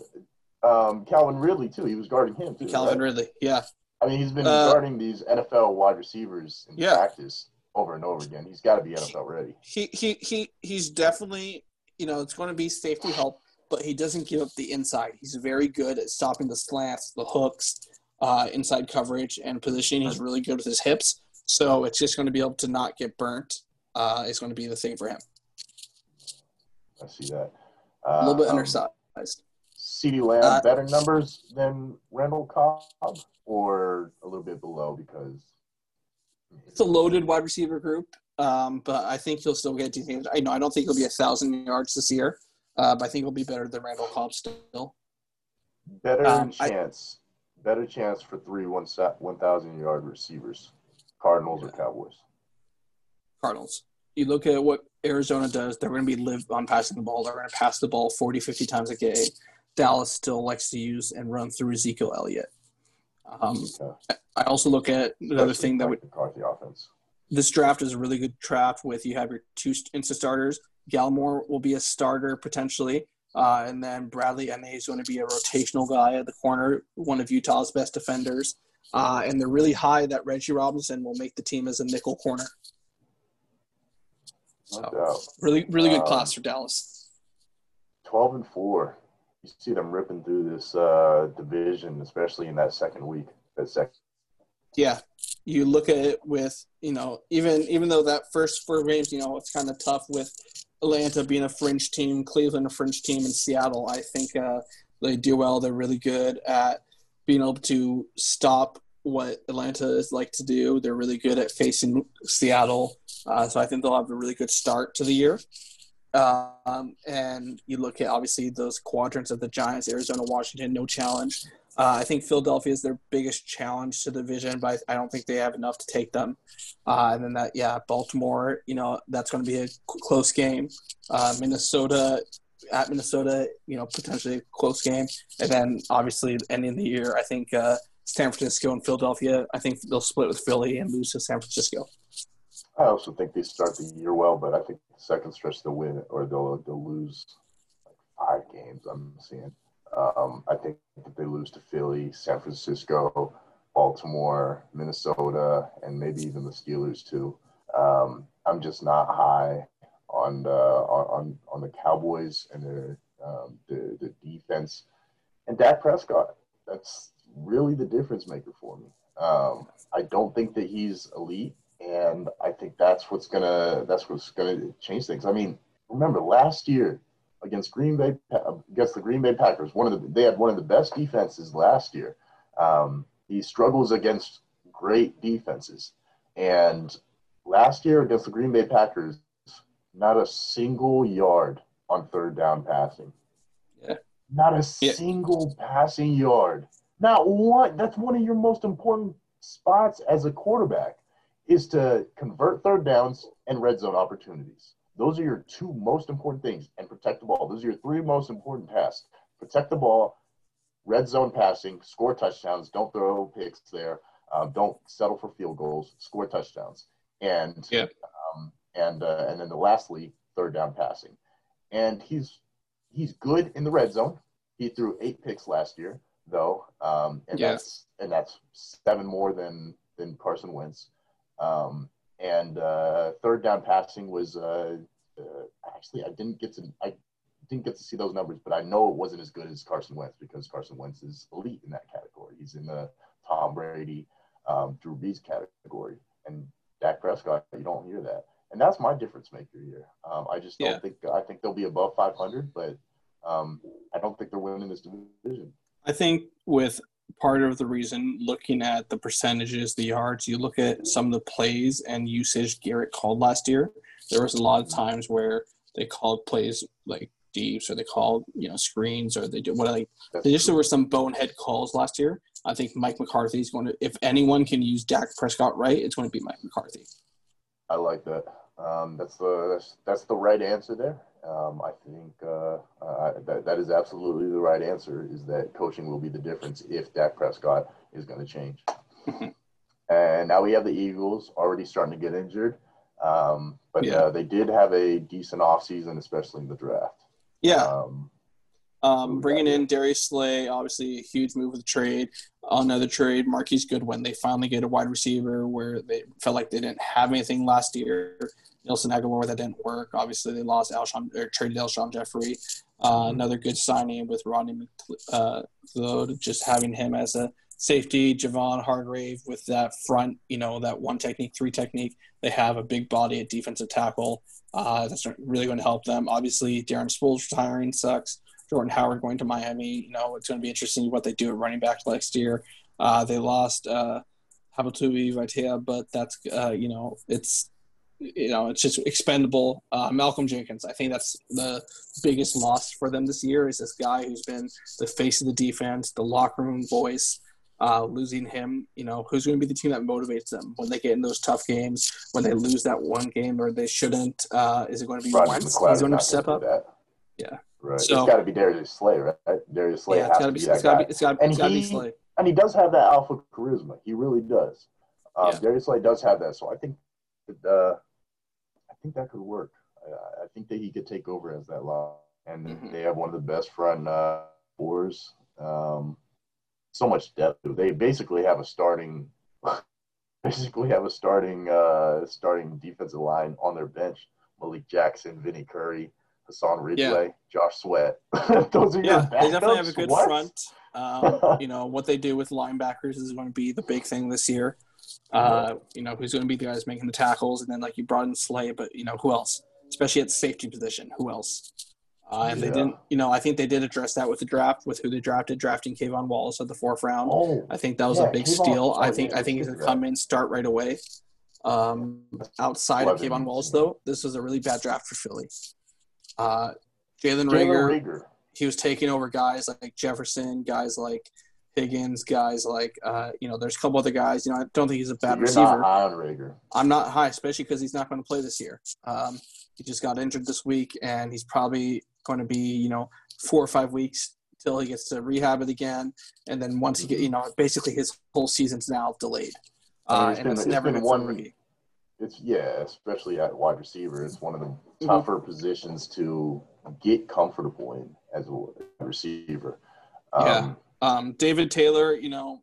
Speaker 3: Um, Calvin Ridley too. He was guarding him too.
Speaker 4: Calvin
Speaker 3: right?
Speaker 4: Ridley, yeah.
Speaker 3: I mean, he's been uh, guarding these NFL wide receivers in yeah. practice over and over again. He's got to be NFL ready.
Speaker 4: He he he he's definitely you know it's going to be safety help but he doesn't give up the inside. He's very good at stopping the slants, the hooks, uh, inside coverage, and positioning. He's really good with his hips. So it's just going to be able to not get burnt. Uh, is going to be the thing for him.
Speaker 3: I see that.
Speaker 4: Uh, a little bit um, undersized.
Speaker 3: CeeDee Lamb, uh, better numbers than Randall Cobb, or a little bit below because
Speaker 4: it's a loaded wide receiver group. Um, but I think he'll still get decent. I know I don't think he'll be a thousand yards this year, uh, but I think he'll be better than Randall Cobb still.
Speaker 3: Better um, chance. I, better chance for three one one thousand yard receivers. Cardinals yeah. or Cowboys?
Speaker 4: Cardinals. You look at what Arizona does, they're going to be live on passing the ball. They're going to pass the ball 40, 50 times a game. Dallas still likes to use and run through Ezekiel Elliott. Um. I also look at another thing that would
Speaker 3: McCarthy offense.
Speaker 4: This draft is a really good draft with you have your two insta starters Gallimore will be a starter potentially. Uh, and then Bradley Anae is going to be a rotational guy at the corner, one of Utah's best defenders. Uh, and they're really high that Reggie Robinson will make the team as a nickel corner. So, no really, really good um, class for Dallas.
Speaker 3: 12 and 4. You see them ripping through this uh, division, especially in that second week. That second.
Speaker 4: Yeah, you look at it with you know even even though that first four games you know it's kind of tough with Atlanta being a fringe team, Cleveland a fringe team, and Seattle. I think uh, they do well. They're really good at being able to stop what Atlanta is like to do. They're really good at facing Seattle. Uh, so I think they'll have a really good start to the year. Um, and you look at obviously those quadrants of the Giants, Arizona, Washington, no challenge. Uh, I think Philadelphia is their biggest challenge to the division, but I don't think they have enough to take them. Uh, and then that, yeah, Baltimore, you know, that's going to be a close game. Uh, Minnesota at Minnesota, you know, potentially a close game. And then obviously ending of the year, I think uh, San Francisco and Philadelphia. I think they'll split with Philly and lose to San Francisco.
Speaker 3: I also think they start the year well, but I think the second stretch they'll win or they'll they'll lose like five games. I'm seeing. Um, I think that they lose to Philly, San Francisco, Baltimore, Minnesota, and maybe even the Steelers too. Um, I'm just not high on the on on the Cowboys and their um, the the defense and Dak Prescott. That's really the difference maker for me. Um, I don't think that he's elite, and I think that's what's gonna that's what's gonna change things. I mean, remember last year against Green Bay against the Green Bay Packers. One of the they had one of the best defenses last year. Um, he struggles against great defenses, and last year against the Green Bay Packers, not a single yard on third down passing. Not a yeah. single passing yard. Not one. That's one of your most important spots as a quarterback is to convert third downs and red zone opportunities. Those are your two most important things and protect the ball. Those are your three most important tasks. Protect the ball, red zone passing, score touchdowns, don't throw picks there, um, don't settle for field goals, score touchdowns, and
Speaker 4: Yeah.
Speaker 3: um, and uh, and then the lastly, third down passing, and he's he's good in the red zone. He threw eight picks last year, though, um, and
Speaker 4: Yeah.
Speaker 3: that's and that's seven more than than Carson Wentz. Um, and uh, third down passing was uh, uh, actually I didn't get to I didn't get to see those numbers, but I know it wasn't as good as Carson Wentz because Carson Wentz is elite in that category. He's in the Tom Brady, um, Drew Brees category, and Dak Prescott. You don't hear that, and that's my difference maker here. Um, I just don't
Speaker 4: Yeah.
Speaker 3: think I think they'll be above 500, but um, I don't think they're winning this division.
Speaker 4: I think with part of the reason looking at the percentages, the yards, you look at some of the plays and usage Garrett called last year. There was a lot of times where they called plays like deeps or they called you know screens or they did what like they just there were some bonehead calls last year. I think Mike McCarthy is going to if anyone can use Dak Prescott right, it's going to be Mike McCarthy.
Speaker 3: I like that. Um, that's the that's, that's the right answer there. Um, I think uh, uh, that that is absolutely the right answer. Is that coaching will be the difference if Dak Prescott is going to change. And now we have the Eagles already starting to get injured, um, but
Speaker 4: Yeah.
Speaker 3: uh, they did have a decent offseason, especially in the draft.
Speaker 4: Yeah,
Speaker 3: Um,
Speaker 4: Um, bringing in Darius Slay, obviously a huge move with the trade. Another trade, Marquise Goodwin. They finally get a wide receiver where they felt like they didn't have anything last year. Nelson Agholor, that didn't work. Obviously, they lost Alshon or traded Alshon Jeffery. Uh, another good signing with Rodney McLeod, just having him as a safety. Javon Hargrave with that front, you know, that one technique, three technique. They have a big body at defensive tackle. Uh, that's really going to help them. Obviously, Darren Sproles retiring sucks. Jordan Howard going to Miami. You know, it's going to be interesting what they do at running back next year. Uh, they lost uh, Halapoulivaati Vaitai, but that's uh, you know, it's you know, it's just expendable. Uh, Malcolm Jenkins, I think that's the biggest loss for them this year. Is this guy who's been the face of the defense, the locker room voice. Uh, losing him, you know, who's going to be the team that motivates them when they get in those tough games, when they lose that one game or they shouldn't? Uh, is it going to be Wentz? He's going to step up. Yeah.
Speaker 3: Right.
Speaker 4: So-
Speaker 3: it's got to be Darius Slay, right? Darius Slay
Speaker 4: yeah,
Speaker 3: has to be
Speaker 4: be.
Speaker 3: that
Speaker 4: It's got to
Speaker 3: guy.
Speaker 4: be. It's got.
Speaker 3: And
Speaker 4: to be
Speaker 3: he-
Speaker 4: Slay.
Speaker 3: and he does have that alpha charisma. He really does. Um,
Speaker 4: Yeah.
Speaker 3: Darius Slay does have that, so I think that, uh, I think that could work. I, I think that he could take over as that line, and
Speaker 4: Mhm.
Speaker 3: they have one of the best front uh, fours. Um, so much depth. They basically have a starting, basically have a starting uh, starting defensive line on their bench. Malik Jackson, Vinny Curry, Hassan Ridgeway, Josh Sweat. Those are your
Speaker 4: Yeah, they definitely have a good
Speaker 3: What?
Speaker 4: front. Um, you know what they do with linebackers is going to be the big thing this year. Uh, you know who's going to be the guys making the tackles, and then like you brought in Slay, but you know who else? Especially at the safety position, who else? Uh, and they didn't. You know, I think they did address that with the draft, with who they drafted, drafting K'Von Wallace at the fourth round.
Speaker 3: Oh,
Speaker 4: I think that was
Speaker 3: Yeah,
Speaker 4: a big
Speaker 3: K'Von-
Speaker 4: steal.
Speaker 3: oh,
Speaker 4: I think
Speaker 3: yeah,
Speaker 4: I think he's gonna come in, start right away. Um, outside of. K'Von Wallace, though, this was a really bad draft for Philly. Uh, Jalen Reagor,
Speaker 3: Reagor.
Speaker 4: he was taking over guys like Jefferson, guys like Higgins, guys like uh, you know, there's a couple other guys. You know, I don't think he's a
Speaker 3: So
Speaker 4: bad
Speaker 3: you're
Speaker 4: receiver.
Speaker 3: not high on Reagor.
Speaker 4: I'm not high, especially because he's not going to play this year. Um, he just got injured this week, and he's probably going to be, you know, four or five weeks till he gets to rehab it again, and then once he get, you know, basically his whole season's now delayed,
Speaker 3: I mean,
Speaker 4: uh,
Speaker 3: it's
Speaker 4: and
Speaker 3: been-
Speaker 4: it's
Speaker 3: it's
Speaker 4: never
Speaker 3: been
Speaker 4: good
Speaker 3: one-
Speaker 4: for a rookie.
Speaker 3: It's yeah, especially at wide receiver. It's one of the
Speaker 4: Mm-hmm.
Speaker 3: tougher positions to get comfortable in as a receiver. Um,
Speaker 4: Yeah. Um, Davion Taylor, you know,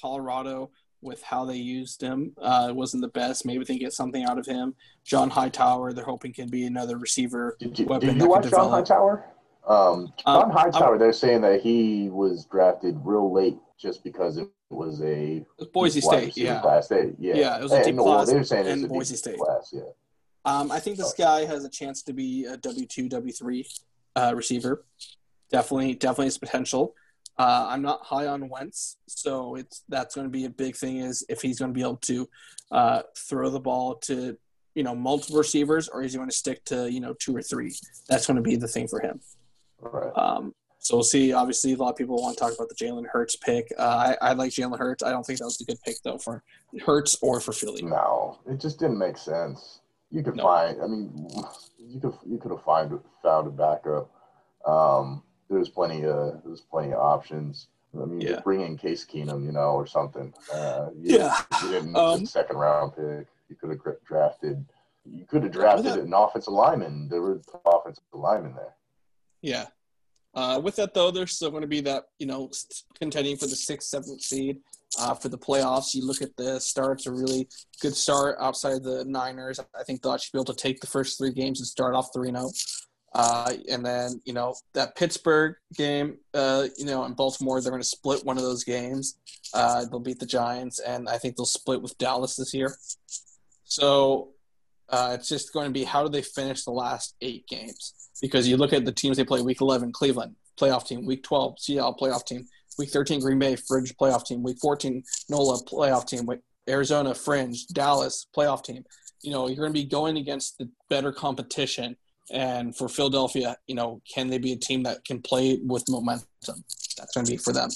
Speaker 4: Colorado with how they used him uh, wasn't the best. Maybe they get something out of him. John Hightower, they're hoping can be another receiver.
Speaker 3: Did you,
Speaker 4: weapon
Speaker 3: did you watch John. Hightower? Um, John
Speaker 4: Um,
Speaker 3: Hightower, they're saying that he was drafted real late just because it was a
Speaker 4: Boise State, yeah.
Speaker 3: class. They, yeah,
Speaker 4: Yeah, it was a
Speaker 3: And,
Speaker 4: deep
Speaker 3: well,
Speaker 4: class
Speaker 3: they were saying
Speaker 4: in
Speaker 3: it's a deep
Speaker 4: Boise State.
Speaker 3: class. Yeah,
Speaker 4: Um, I think this guy has a chance to be a W two, W three uh, receiver. Definitely, definitely has potential. Uh, I'm not high on Wentz, so it's that's going to be a big thing. Is if he's going to be able to uh, throw the ball to you know multiple receivers, or is he going to stick to you know two or three? That's going to be the thing for him.
Speaker 3: right.
Speaker 4: Um, so we'll see. Obviously, a lot of people want to talk about the Jalen Hurts pick. Uh, I, I like Jalen Hurts. I don't think that was a good pick though for Hurts or for Philly.
Speaker 3: No, it just didn't make sense. You could
Speaker 4: No.
Speaker 3: find. I mean, you could you could have find found a backup. Um, there's plenty of there's plenty of options. I mean,
Speaker 4: Yeah.
Speaker 3: bring in Case Keenum, you know, or something. Uh, you,
Speaker 4: Yeah.
Speaker 3: you didn't
Speaker 4: Um,
Speaker 3: second round pick. You could have drafted. You could have drafted
Speaker 4: that-
Speaker 3: an offensive lineman. There were offensive linemen there.
Speaker 4: Yeah. Uh, with that though, there's still going to be that you know contending for the sixth, seventh seed uh, for the playoffs. You look at the starts a really good start outside of the Niners. I think they'll actually be able to take the first three games and start off three zero. Uh, and then you know that Pittsburgh game, uh, you know, in Baltimore, they're going to split one of those games. Uh, they'll beat the Giants, and I think they'll split with Dallas this year. So uh, it's just going to be how do they finish the last eight games? Because you look at the teams they play: Week 11, Cleveland playoff team; Week 12, Seattle playoff team; Week 13, Green Bay fringe playoff team; Week 14, NOLA playoff team; Arizona fringe, Dallas playoff team. You know, you're going to be going against the better competition. And for Philadelphia, you know, can they be a team that can play with momentum? That's going to be for them.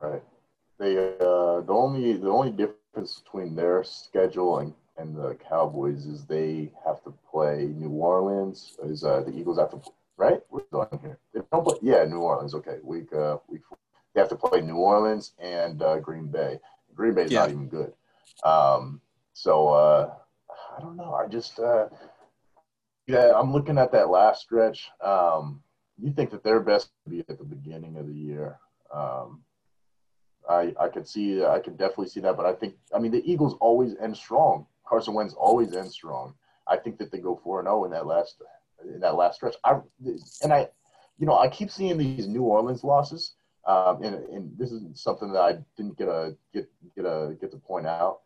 Speaker 3: Right. They uh, the only the only difference between their schedule and, and the Cowboys is they have to play New Orleans. Is uh, the Eagles have to right? We're going here. They don't play. Yeah, New Orleans. Okay, week uh, week They have to play New Orleans and uh, Green Bay. Green Bay's not
Speaker 4: Yeah.
Speaker 3: even good. Um, so uh, I don't know. I just uh, yeah, I'm looking at that last stretch. Um, you think that their best would be at the beginning of the year. Um, I I could see I could definitely see that, but I think I mean the Eagles always end strong. Carson Wentz always ends strong. I think that they go four and zero in that last in that last stretch. I and I, you know, I keep seeing these New Orleans losses, um, and and this is something that I didn't get a get get a get to point out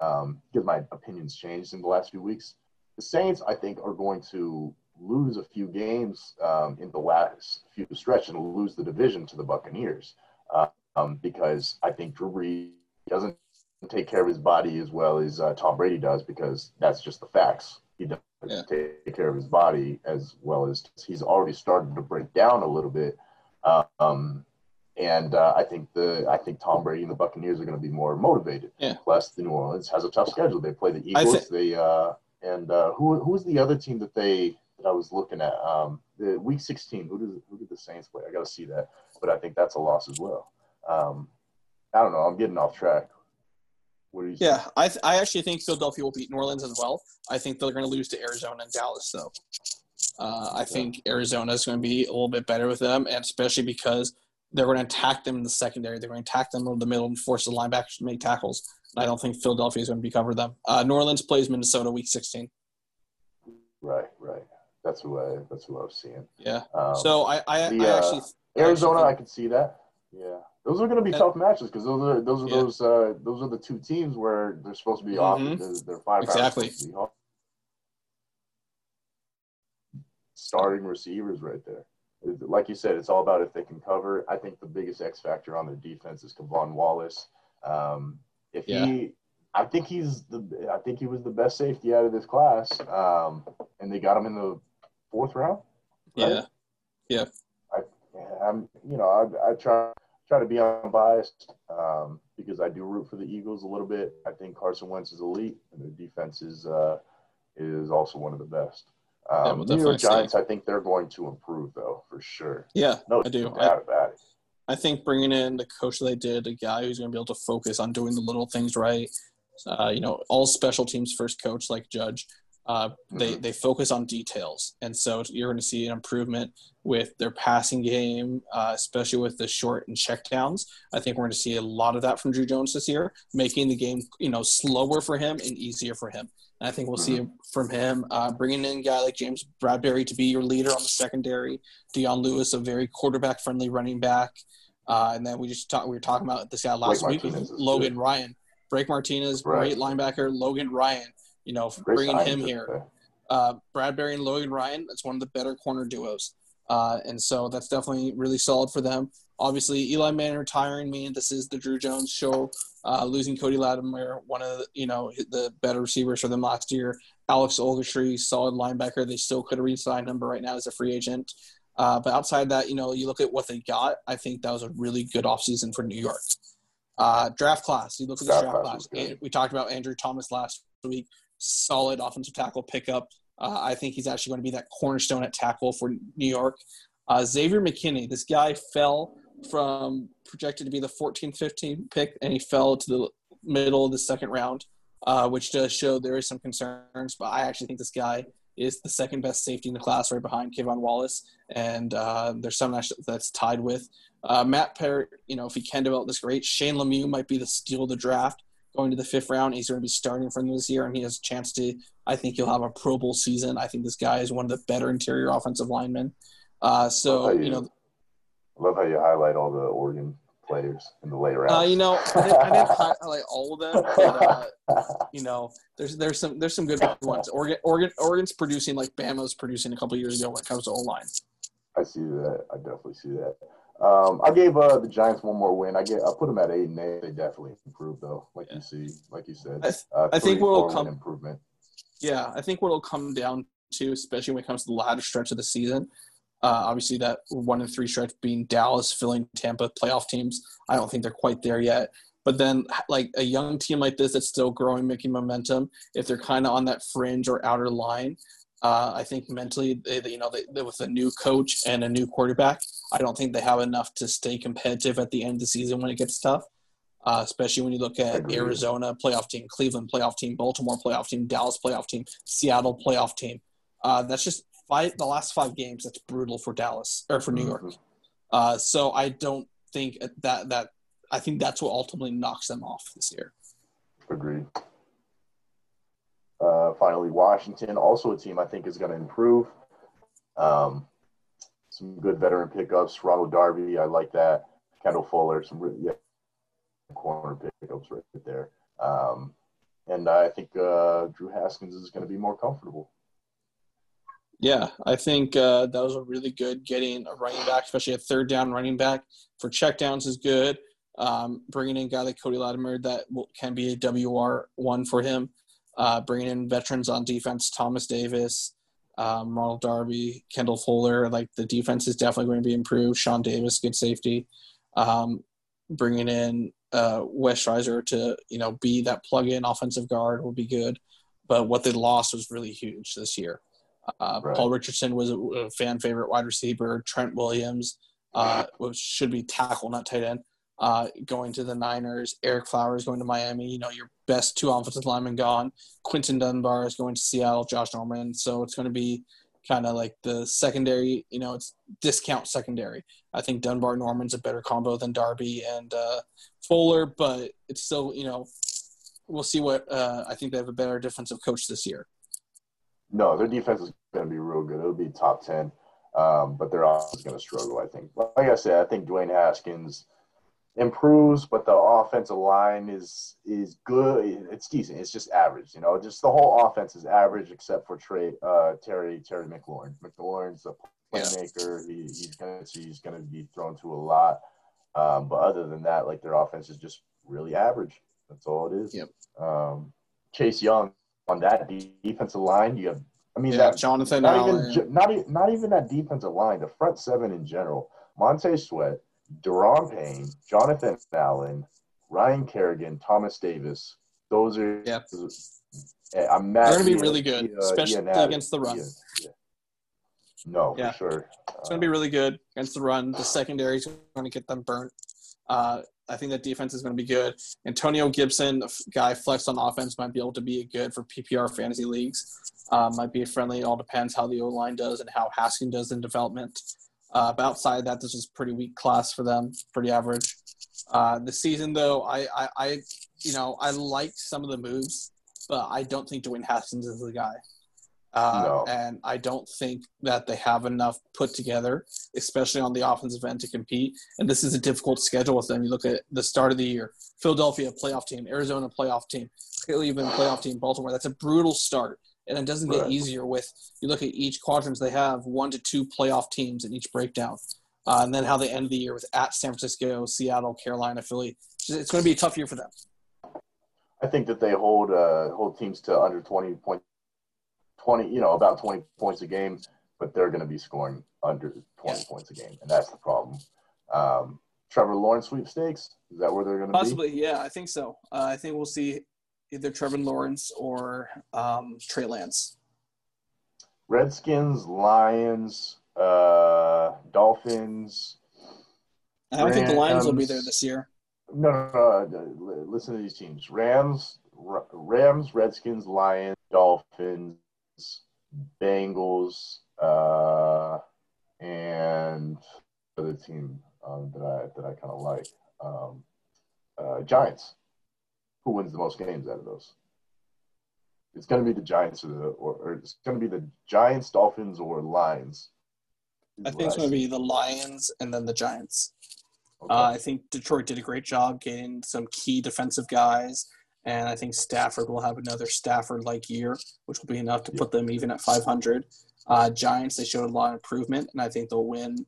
Speaker 3: um, because my opinions changed in the last few weeks. The Saints, I think, are going to lose a few games um, in the last few stretch and lose the division to the Buccaneers um, because I think Drew Brees doesn't take care of his body as well as uh, Tom Brady does because that's just the facts. He doesn't
Speaker 4: Yeah.
Speaker 3: take care of his body as well as he's already started to break down a little bit. Um, and uh, I think the I think Tom Brady and the Buccaneers are going to be more motivated.
Speaker 4: Yeah.
Speaker 3: Plus, the New Orleans has a tough schedule. They play the Eagles.
Speaker 4: thi-
Speaker 3: they uh, and uh, who who's the other team that they that I was looking at? Um, the Week 16. Who does who did the Saints play? I got to see that, but I think that's a loss as well. Um, I don't know. I'm getting off track. What do you?
Speaker 4: Yeah, I, th- I actually think Philadelphia will beat New Orleans as well. I think they're going to lose to Arizona and Dallas, though. Uh, I think Arizona is going to be a little bit better with them, and especially because they're going to attack them in the secondary. They're going to attack them in the middle and force the linebackers to make tackles. And I don't think Philadelphia is going to be cover them. Uh, New Orleans plays Minnesota week 16.
Speaker 3: Right, right. That's who I that's who I was seeing.
Speaker 4: Yeah.
Speaker 3: Um,
Speaker 4: So I, I,
Speaker 3: the,
Speaker 4: I
Speaker 3: uh,
Speaker 4: actually
Speaker 3: Arizona,
Speaker 4: I
Speaker 3: I can see that. Yeah, those are going to be
Speaker 4: Uh,
Speaker 3: tough matches because those are those are
Speaker 4: yeah.
Speaker 3: those uh, those are the two teams where they're supposed to be off.
Speaker 4: Mhm.
Speaker 3: They're, they're five
Speaker 4: Exactly.
Speaker 3: supposed to be off. Starting receivers right there. Like you said, it's all about if they can cover. I think the biggest X factor on their defense is K'Von Wallace. Um, if
Speaker 4: Yeah.
Speaker 3: he, I think he's the, I think he was the best safety out of this class, um, and they got him in the fourth round. right?
Speaker 4: yeah.
Speaker 3: Yeah, I'm, you know, I, I try try to be unbiased um, because I do root for the Eagles a little bit. I think Carson Wentz is elite, and their defense is uh, is also one of the best.
Speaker 4: Yeah,
Speaker 3: Um,
Speaker 4: we'll
Speaker 3: New York. Giants, I think they're going to improve though for sure.
Speaker 4: Yeah,
Speaker 3: No
Speaker 4: I do.
Speaker 3: it.
Speaker 4: I think bringing in the coach they did, a guy who's going to be able to focus on doing the little things right. Uh, you know, all special teams first coach like Judge. Uh, they
Speaker 3: Mhm.
Speaker 4: they focus on details, and so you're going to see an improvement with their passing game, uh, especially with the short and checkdowns. I think we're going to see a lot of that from Drew Jones this year, making the game you know slower for him and easier for him. And I think we'll see from him uh, bringing in a guy like James Bradberry to be your leader on the secondary. Dion Lewis, a very quarterback friendly running back. Uh, and then we just talked. We were talking about this guy last
Speaker 3: Blake
Speaker 4: week
Speaker 3: Martinez
Speaker 4: Logan
Speaker 3: good.
Speaker 4: Ryan, Blake Martinez,
Speaker 3: Right.
Speaker 4: great linebacker. Logan Ryan, you know,
Speaker 3: Great
Speaker 4: bringing him here. Uh, Bradberry and Logan Ryan, that's one of the better corner duos. Uh, and so that's definitely really solid for them. Obviously, Eli Manning retiring means this is the Drew Jones show. Uh, losing Cody Latimer, one of the, you know the better receivers for them last year. Alex Ogletree, solid linebacker. They still could have re-signed him, but right now as a free agent. Uh, but outside that, you know, you look at what they got. I think that was a really good offseason for New York. Uh, draft class. You look at the
Speaker 3: Draft
Speaker 4: draft,
Speaker 3: class
Speaker 4: class. We talked about Andrew Thomas last week. Solid offensive tackle pickup. Uh, I think he's actually going to be that cornerstone at tackle for New York. Uh, Xavier McKinney, this guy fell from projected to be the 14 15 pick, and he fell to the middle of the second round, uh, which does show there is some concerns. But I actually think this guy is the second best safety in the class, right behind K'Von Wallace, and uh, there's someone that's tied with uh, Matt Peart. You know, if he can develop this great, Shane Lemieux might be the steal of the draft going to the fifth round. He's going to be starting for them this year, and he has a chance to. I think he'll have a Pro Bowl season. I think this guy is one of the better interior offensive linemen. Uh, so you, you, know,
Speaker 3: I love how you highlight all the Oregon players in the later rounds.
Speaker 4: Uh, you know, I didn't, I didn't highlight all of them, but uh, you know, there's there's some there's some good ones. Oregon, Oregon Oregon's producing like Bama's producing a couple years ago when it comes to O line.
Speaker 3: I see that. I definitely see that. Um, I gave uh, the Giants one more win. I get I put them at eight and eight. They definitely improved though, like yeah. you see, like you said.
Speaker 4: I, th- uh, I think will come improvement. Yeah, I think what will come down to, especially when it comes to the latter stretch of the season, uh, obviously that one and three stretch being Dallas, Philly, Tampa playoff teams. I don't think they're quite there yet. But then, like a young team like this that's still growing, making momentum, if they're kind of on that fringe or outer line, uh, I think mentally, they, you know, they, they, with a new coach and a new quarterback, I don't think they have enough to stay competitive at the end of the season when it gets tough. Uh, especially when you look at Arizona playoff team, Cleveland playoff team, Baltimore playoff team, Dallas playoff team, Seattle playoff team. Uh, that's just five the last five games. That's brutal for Dallas or for New York. Mm-hmm. Uh, so I don't think that that I think that's what ultimately knocks them off this year.
Speaker 3: Agreed. Uh, finally, Washington, also a team I think is going to improve. Um, some good veteran pickups. Ronald Darby, I like that. Kendall Fuller, some really, yeah, corner pickups right there. Um, and I think uh, Drew Haskins is going to be more comfortable.
Speaker 4: Yeah, I think uh, that was a really good getting a running back, especially a third down running back for checkdowns is good. Um, bringing in a guy like Cody Latimer that will, can be a WR one for him. Uh, bringing in veterans on defense, Thomas Davis, um, Ronald Darby, Kendall Fuller. Like the defense is definitely going to be improved. Sean Davis, good safety. Um, bringing in uh, Wes Schweitzer to you know be that plug-in offensive guard will be good. But what they lost was really huge this year. Uh, right. Paul Richardson was a, fan favorite wide receiver. Trent Williams, uh, which should be tackle, not tight end, uh, going to the Niners. Ereck Flowers going to Miami. You know, your best two offensive linemen gone. Quinton Dunbar is going to Seattle. Josh Norman. So it's going to be kind of like the secondary. You know, it's discount secondary. I think Dunbar Norman's a better combo than Darby and uh, Fuller, but it's still you know. We'll see what uh, I think they have a better defensive coach this year.
Speaker 3: No, their defense is going to be real good. It'll be top 10, um, but offense is going to struggle, I think. Like I said, I think Dwayne Haskins improves, but the offensive line is is good. It's decent. It's just average, you know. Just the whole offense is average except for Trey uh, Terry Terry McLaurin. McLaurin's a playmaker. Yeah. He, he's gonna he's gonna be thrown to a lot. Um, but other than that, like their offense is just really average. That's all it is.
Speaker 4: Yep.
Speaker 3: Um, Chase Young on that defensive line. You have, I mean,
Speaker 4: yeah,
Speaker 3: that
Speaker 4: Jonathan
Speaker 3: not
Speaker 4: Allen.
Speaker 3: even not, not even that defensive line. The front seven in general: Monte Sweat, Da'Ron Payne, Jonathan Allen, Ryan Kerrigan, Thomas Davis. Those are
Speaker 4: yeah.
Speaker 3: I'm mad.
Speaker 4: They're going to be really good, uh, especially against the run.
Speaker 3: Yeah. No,
Speaker 4: yeah.
Speaker 3: for sure.
Speaker 4: It's going to be really good against the run. The secondary is going to get them burnt. Uh, I think that defense is going to be good. Antonio Gibson, guy flex on offense, might be able to be good for PPR fantasy leagues. Uh, might be friendly. It all depends how the O line does and how Haskins does in development. Uh, but outside that, this was pretty weak class for them, pretty average. Uh, the season, though, I, I, I, you know, I liked some of the moves, but I don't think Dwayne Haskins is the guy. Uh, no. And I don't think that they have enough put together, especially on the offensive end, to compete. And this is a difficult schedule with them. You look at the start of the year Philadelphia playoff team, Arizona playoff team, Cleveland playoff team, Baltimore. That's a brutal start. And it doesn't get right. easier with you look at each quadrants they have one to two playoff teams in each breakdown. Uh, and then how they end the year with at San Francisco, Seattle, Carolina, Philly. It's going to be a tough year for them.
Speaker 3: I think that they hold uh, hold teams to under 20 point 20, you know, about 20 points a game, but they're going to be scoring under 20 points a game, and that's the problem. Um, Trevor Lawrence sweepstakes is that where they're going to
Speaker 4: possibly? Be? Yeah, I think so. Uh, I think we'll see either Trevor Lawrence or um, Trey Lance.
Speaker 3: Redskins, Lions, uh, Dolphins.
Speaker 4: I don't think the Lions will be there this year.
Speaker 3: No, no, no. no, Listen to these teams: Rams, Rams, Redskins, Lions, Dolphins, Bengals, uh, and the team um, that I that I kind of like, um, uh, Giants. Who wins the most games out of those? It's going to be the Giants or the or, or it's going to be the Giants, Dolphins, or Lions.
Speaker 4: I think it's going to be the Lions and then the Giants.
Speaker 3: Okay.
Speaker 4: Uh, I think Detroit did a great job getting some key defensive guys, and I think Stafford will have another Stafford-like year, which will be enough to put them even at 500. Uh, Giants, they showed a lot of improvement, and I think they'll win,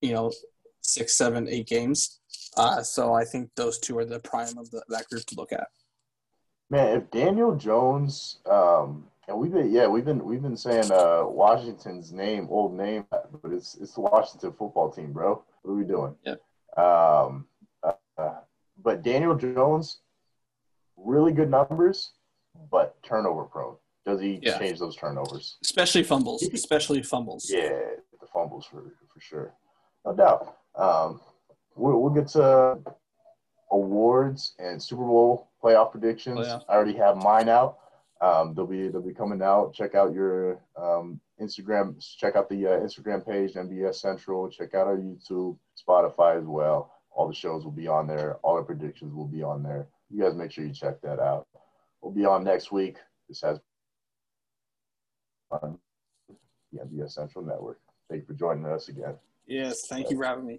Speaker 4: you know, six, seven, eight games. Uh, so I think those two are the prime of the, that group to look at.
Speaker 3: Man, if Daniel Jones, um, and we've been, yeah, we've been, we've been saying uh, Washington's name, old name, but it's it's the Washington football team, bro. What are we doing?
Speaker 4: Yep.
Speaker 3: Um, uh, but Daniel Jones, really good numbers, but turnover prone. Does he
Speaker 4: Yeah.
Speaker 3: change those turnovers?
Speaker 4: Especially fumbles, especially fumbles.
Speaker 3: Yeah, the fumbles for for sure, no doubt. Um, we'll, we'll get to awards and Super Bowl playoff predictions.
Speaker 4: Playoff.
Speaker 3: I already have mine out. Um, they'll be they'll be coming out. Check out your um, Instagram. Check out the uh, Instagram page, NBS Central. Check out our YouTube, Spotify as well. All the shows will be on there. All our predictions will be on there. You guys make sure you check that out. We'll be on next week. This has on the NBS Central Network. Thank you for joining us again.
Speaker 4: Yes, thank you for having me.